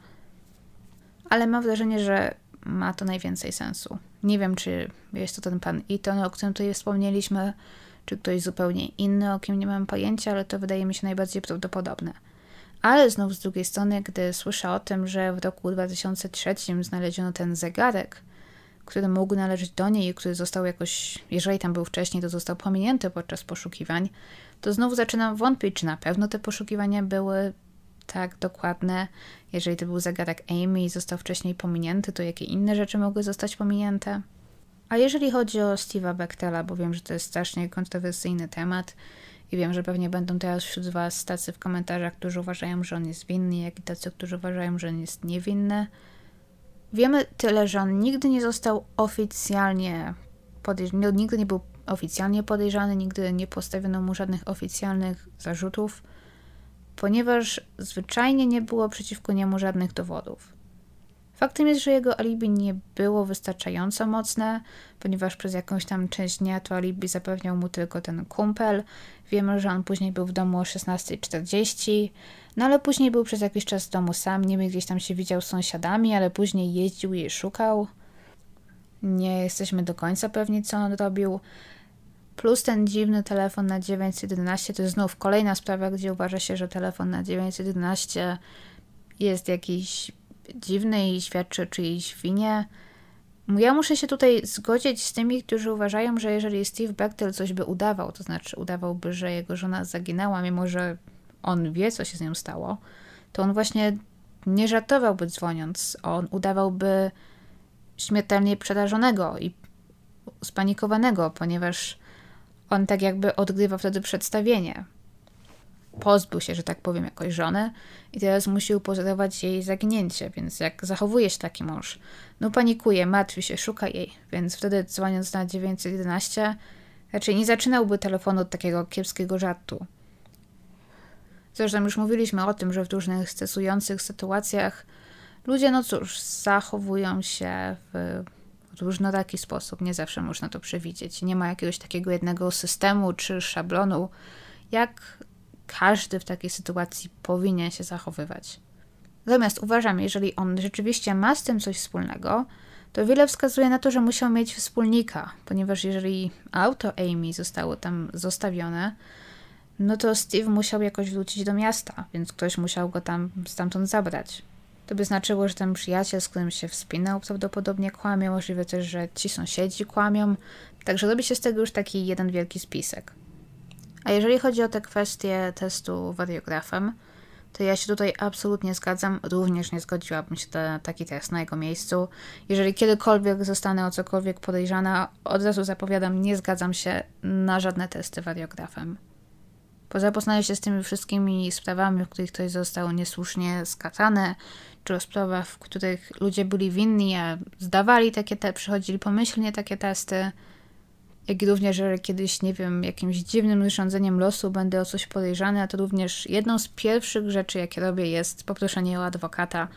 ale mam wrażenie, że ma to najwięcej sensu. Nie wiem, czy jest to ten pan Eton, o którym tutaj wspomnieliśmy, czy ktoś zupełnie inny, o kim nie mam pojęcia, ale to wydaje mi się najbardziej prawdopodobne. Ale znów z drugiej strony, gdy słyszę o tym, że w roku 2003 znaleziono ten zegarek, który mógł należeć do niej i który został jakoś, jeżeli tam był wcześniej, to został pominięty podczas poszukiwań, to znów zaczynam wątpić, czy na pewno te poszukiwania były tak dokładne. Jeżeli to był zegarek Amy i został wcześniej pominięty, to jakie inne rzeczy mogły zostać pominięte? A jeżeli chodzi o Steve'a Bechtela, bo wiem, że to jest strasznie kontrowersyjny temat i wiem, że pewnie będą teraz wśród Was tacy w komentarzach, którzy uważają, że on jest winny, jak i tacy, którzy uważają, że on jest niewinny. Wiemy tyle, że on nigdy nie został oficjalnie podejrzany, nigdy nie był oficjalnie podejrzany, nigdy nie postawiono mu żadnych oficjalnych zarzutów, ponieważ zwyczajnie nie było przeciwko niemu żadnych dowodów. Faktem jest, że jego alibi nie było wystarczająco mocne, ponieważ przez jakąś tam część dnia to alibi zapewniał mu tylko ten kumpel. Wiemy, że on później był w domu o 16.40, no ale później był przez jakiś czas w domu sam, niby gdzieś tam się widział z sąsiadami, ale później jeździł i szukał. Nie jesteśmy do końca pewni, co on robił. Plus ten dziwny telefon na 911 to jest znów kolejna sprawa, gdzie uważa się, że telefon na 911 jest jakiś dziwny i świadczy o czyjejś winie. Ja muszę się tutaj zgodzić z tymi, którzy uważają, że jeżeli Steve Bechtel coś by udawał, to znaczy udawałby, że jego żona zaginęła, mimo że on wie, co się z nią stało, to on właśnie nie żartowałby dzwoniąc. On udawałby śmiertelnie przerażonego i spanikowanego, ponieważ on tak jakby odgrywa wtedy przedstawienie. Pozbył się, że tak powiem, jakoś żony i teraz musi upozorować jej zaginięcie, więc jak zachowuje się taki mąż? No panikuje, martwi się, szuka jej, więc wtedy dzwoniąc na 911 raczej nie zaczynałby telefonu od takiego kiepskiego żartu. Zresztą już mówiliśmy o tym, że w różnych stresujących sytuacjach ludzie, no cóż, zachowują się w różnoraki sposób. Nie zawsze można to przewidzieć. Nie ma jakiegoś takiego jednego systemu czy szablonu, jak każdy w takiej sytuacji powinien się zachowywać. Natomiast uważam, jeżeli on rzeczywiście ma z tym coś wspólnego, to wiele wskazuje na to, że musiał mieć wspólnika, ponieważ jeżeli auto Amy zostało tam zostawione, no to Steve musiał jakoś wrócić do miasta, więc ktoś musiał go tam stamtąd zabrać. To by znaczyło, że ten przyjaciel, z którym się wspinał, prawdopodobnie kłamie, możliwe też, że ci sąsiedzi kłamią, także robi się z tego już taki jeden wielki spisek. A jeżeli chodzi o te kwestie testu wariografem, to ja się tutaj absolutnie zgadzam. Również nie zgodziłabym się na taki test na jego miejscu. Jeżeli kiedykolwiek zostanę o cokolwiek podejrzana, od razu zapowiadam, nie zgadzam się na żadne testy wariografem. Po zapoznaniu się z tymi wszystkimi sprawami, w których ktoś został niesłusznie skazany, czy o sprawach, w których ludzie byli winni, a zdawali takie te, przychodzili pomyślnie takie testy, jak i również, że kiedyś, nie wiem, jakimś dziwnym urządzeniem losu będę o coś podejrzany, a to również jedną z pierwszych rzeczy, jakie robię, jest poproszenie o adwokata.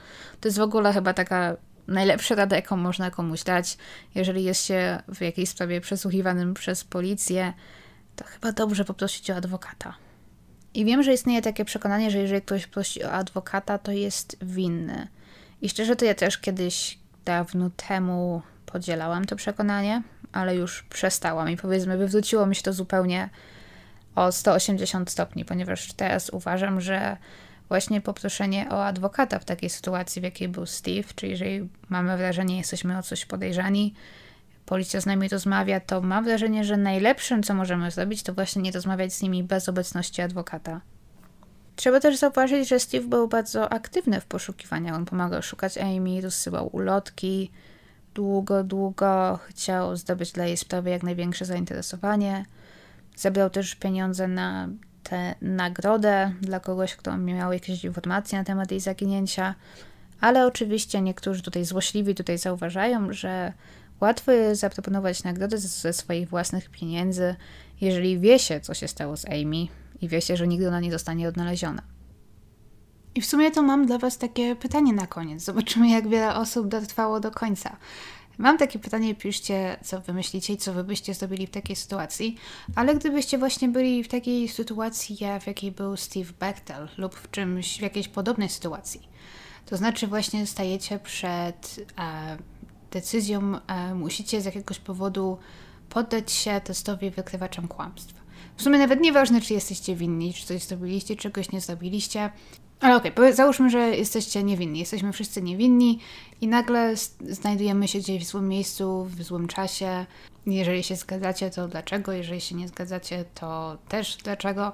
To jest w ogóle chyba taka najlepsza rada, jaką można komuś dać, jeżeli jest się w jakiejś sprawie przesłuchiwanym przez policję, to chyba dobrze poprosić o adwokata. I wiem, że istnieje takie przekonanie, że jeżeli ktoś prosi o adwokata, to jest winny. I szczerze to ja też kiedyś dawno temu podzielałam to przekonanie, ale już przestałam i powiedzmy, wywróciło mi się to zupełnie o 180 stopni, ponieważ teraz uważam, że właśnie poproszenie o adwokata w takiej sytuacji, w jakiej był Steve, czyli jeżeli mamy wrażenie, jesteśmy o coś podejrzani, policja z nami rozmawia, to mam wrażenie, że najlepszym, co możemy zrobić, to właśnie nie rozmawiać z nimi bez obecności adwokata. Trzeba też zauważyć, że Steve był bardzo aktywny w poszukiwaniach. On pomagał szukać Amy, rozsyłał ulotki, długo, długo chciał zdobyć dla jej sprawy jak największe zainteresowanie. Zebrał też pieniądze na tę nagrodę dla kogoś, kto miał jakieś informacje na temat jej zaginięcia. Ale oczywiście niektórzy tutaj złośliwi tutaj zauważają, że łatwo jest zaproponować nagrodę ze swoich własnych pieniędzy, jeżeli wie się, co się stało z Amy i wie się, że nigdy ona nie zostanie odnaleziona. I w sumie to mam dla Was takie pytanie na koniec. Zobaczymy, jak wiele osób dotrwało do końca. Mam takie pytanie, piszcie, co wy myślicie i co wy byście zrobili w takiej sytuacji, ale gdybyście właśnie byli w takiej sytuacji, w jakiej był Steve Bechtel lub w czymś, w jakiejś podobnej sytuacji, to znaczy właśnie stajecie przed e, decyzją, e, musicie z jakiegoś powodu poddać się testowi wykrywaczem kłamstw. W sumie nawet nieważne, czy jesteście winni, czy coś zrobiliście, czegoś nie zrobiliście. Ale okej, okay, załóżmy, że jesteście niewinni. Jesteśmy wszyscy niewinni i nagle znajdujemy się gdzieś w złym miejscu, w złym czasie. Jeżeli się zgadzacie, to dlaczego? Jeżeli się nie zgadzacie, to też dlaczego?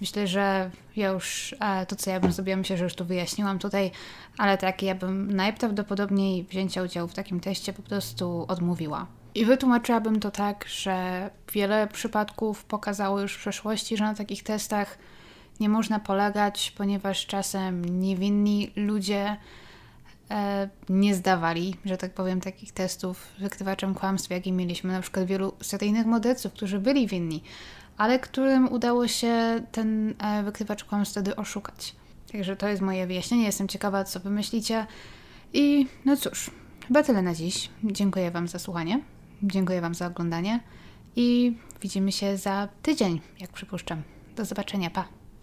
Myślę, że ja już e, to, co ja bym zrobiła, myślę, że już tu wyjaśniłam tutaj, ale tak, ja bym najprawdopodobniej wzięcia udziału w takim teście po prostu odmówiła. I wytłumaczyłabym to tak, że wiele przypadków pokazało już w przeszłości, że na takich testach nie można polegać, ponieważ czasem niewinni ludzie e, nie zdawali, że tak powiem, takich testów wykrywaczem kłamstw, jakie mieliśmy na przykład wielu seryjnych morderców, którzy byli winni, ale którym udało się ten e, wykrywacz kłamstw wtedy oszukać. Także to jest moje wyjaśnienie. Jestem ciekawa, co wy myślicie. I no cóż, chyba tyle na dziś. Dziękuję Wam za słuchanie. Dziękuję Wam za oglądanie. I widzimy się za tydzień, jak przypuszczam. Do zobaczenia. Pa.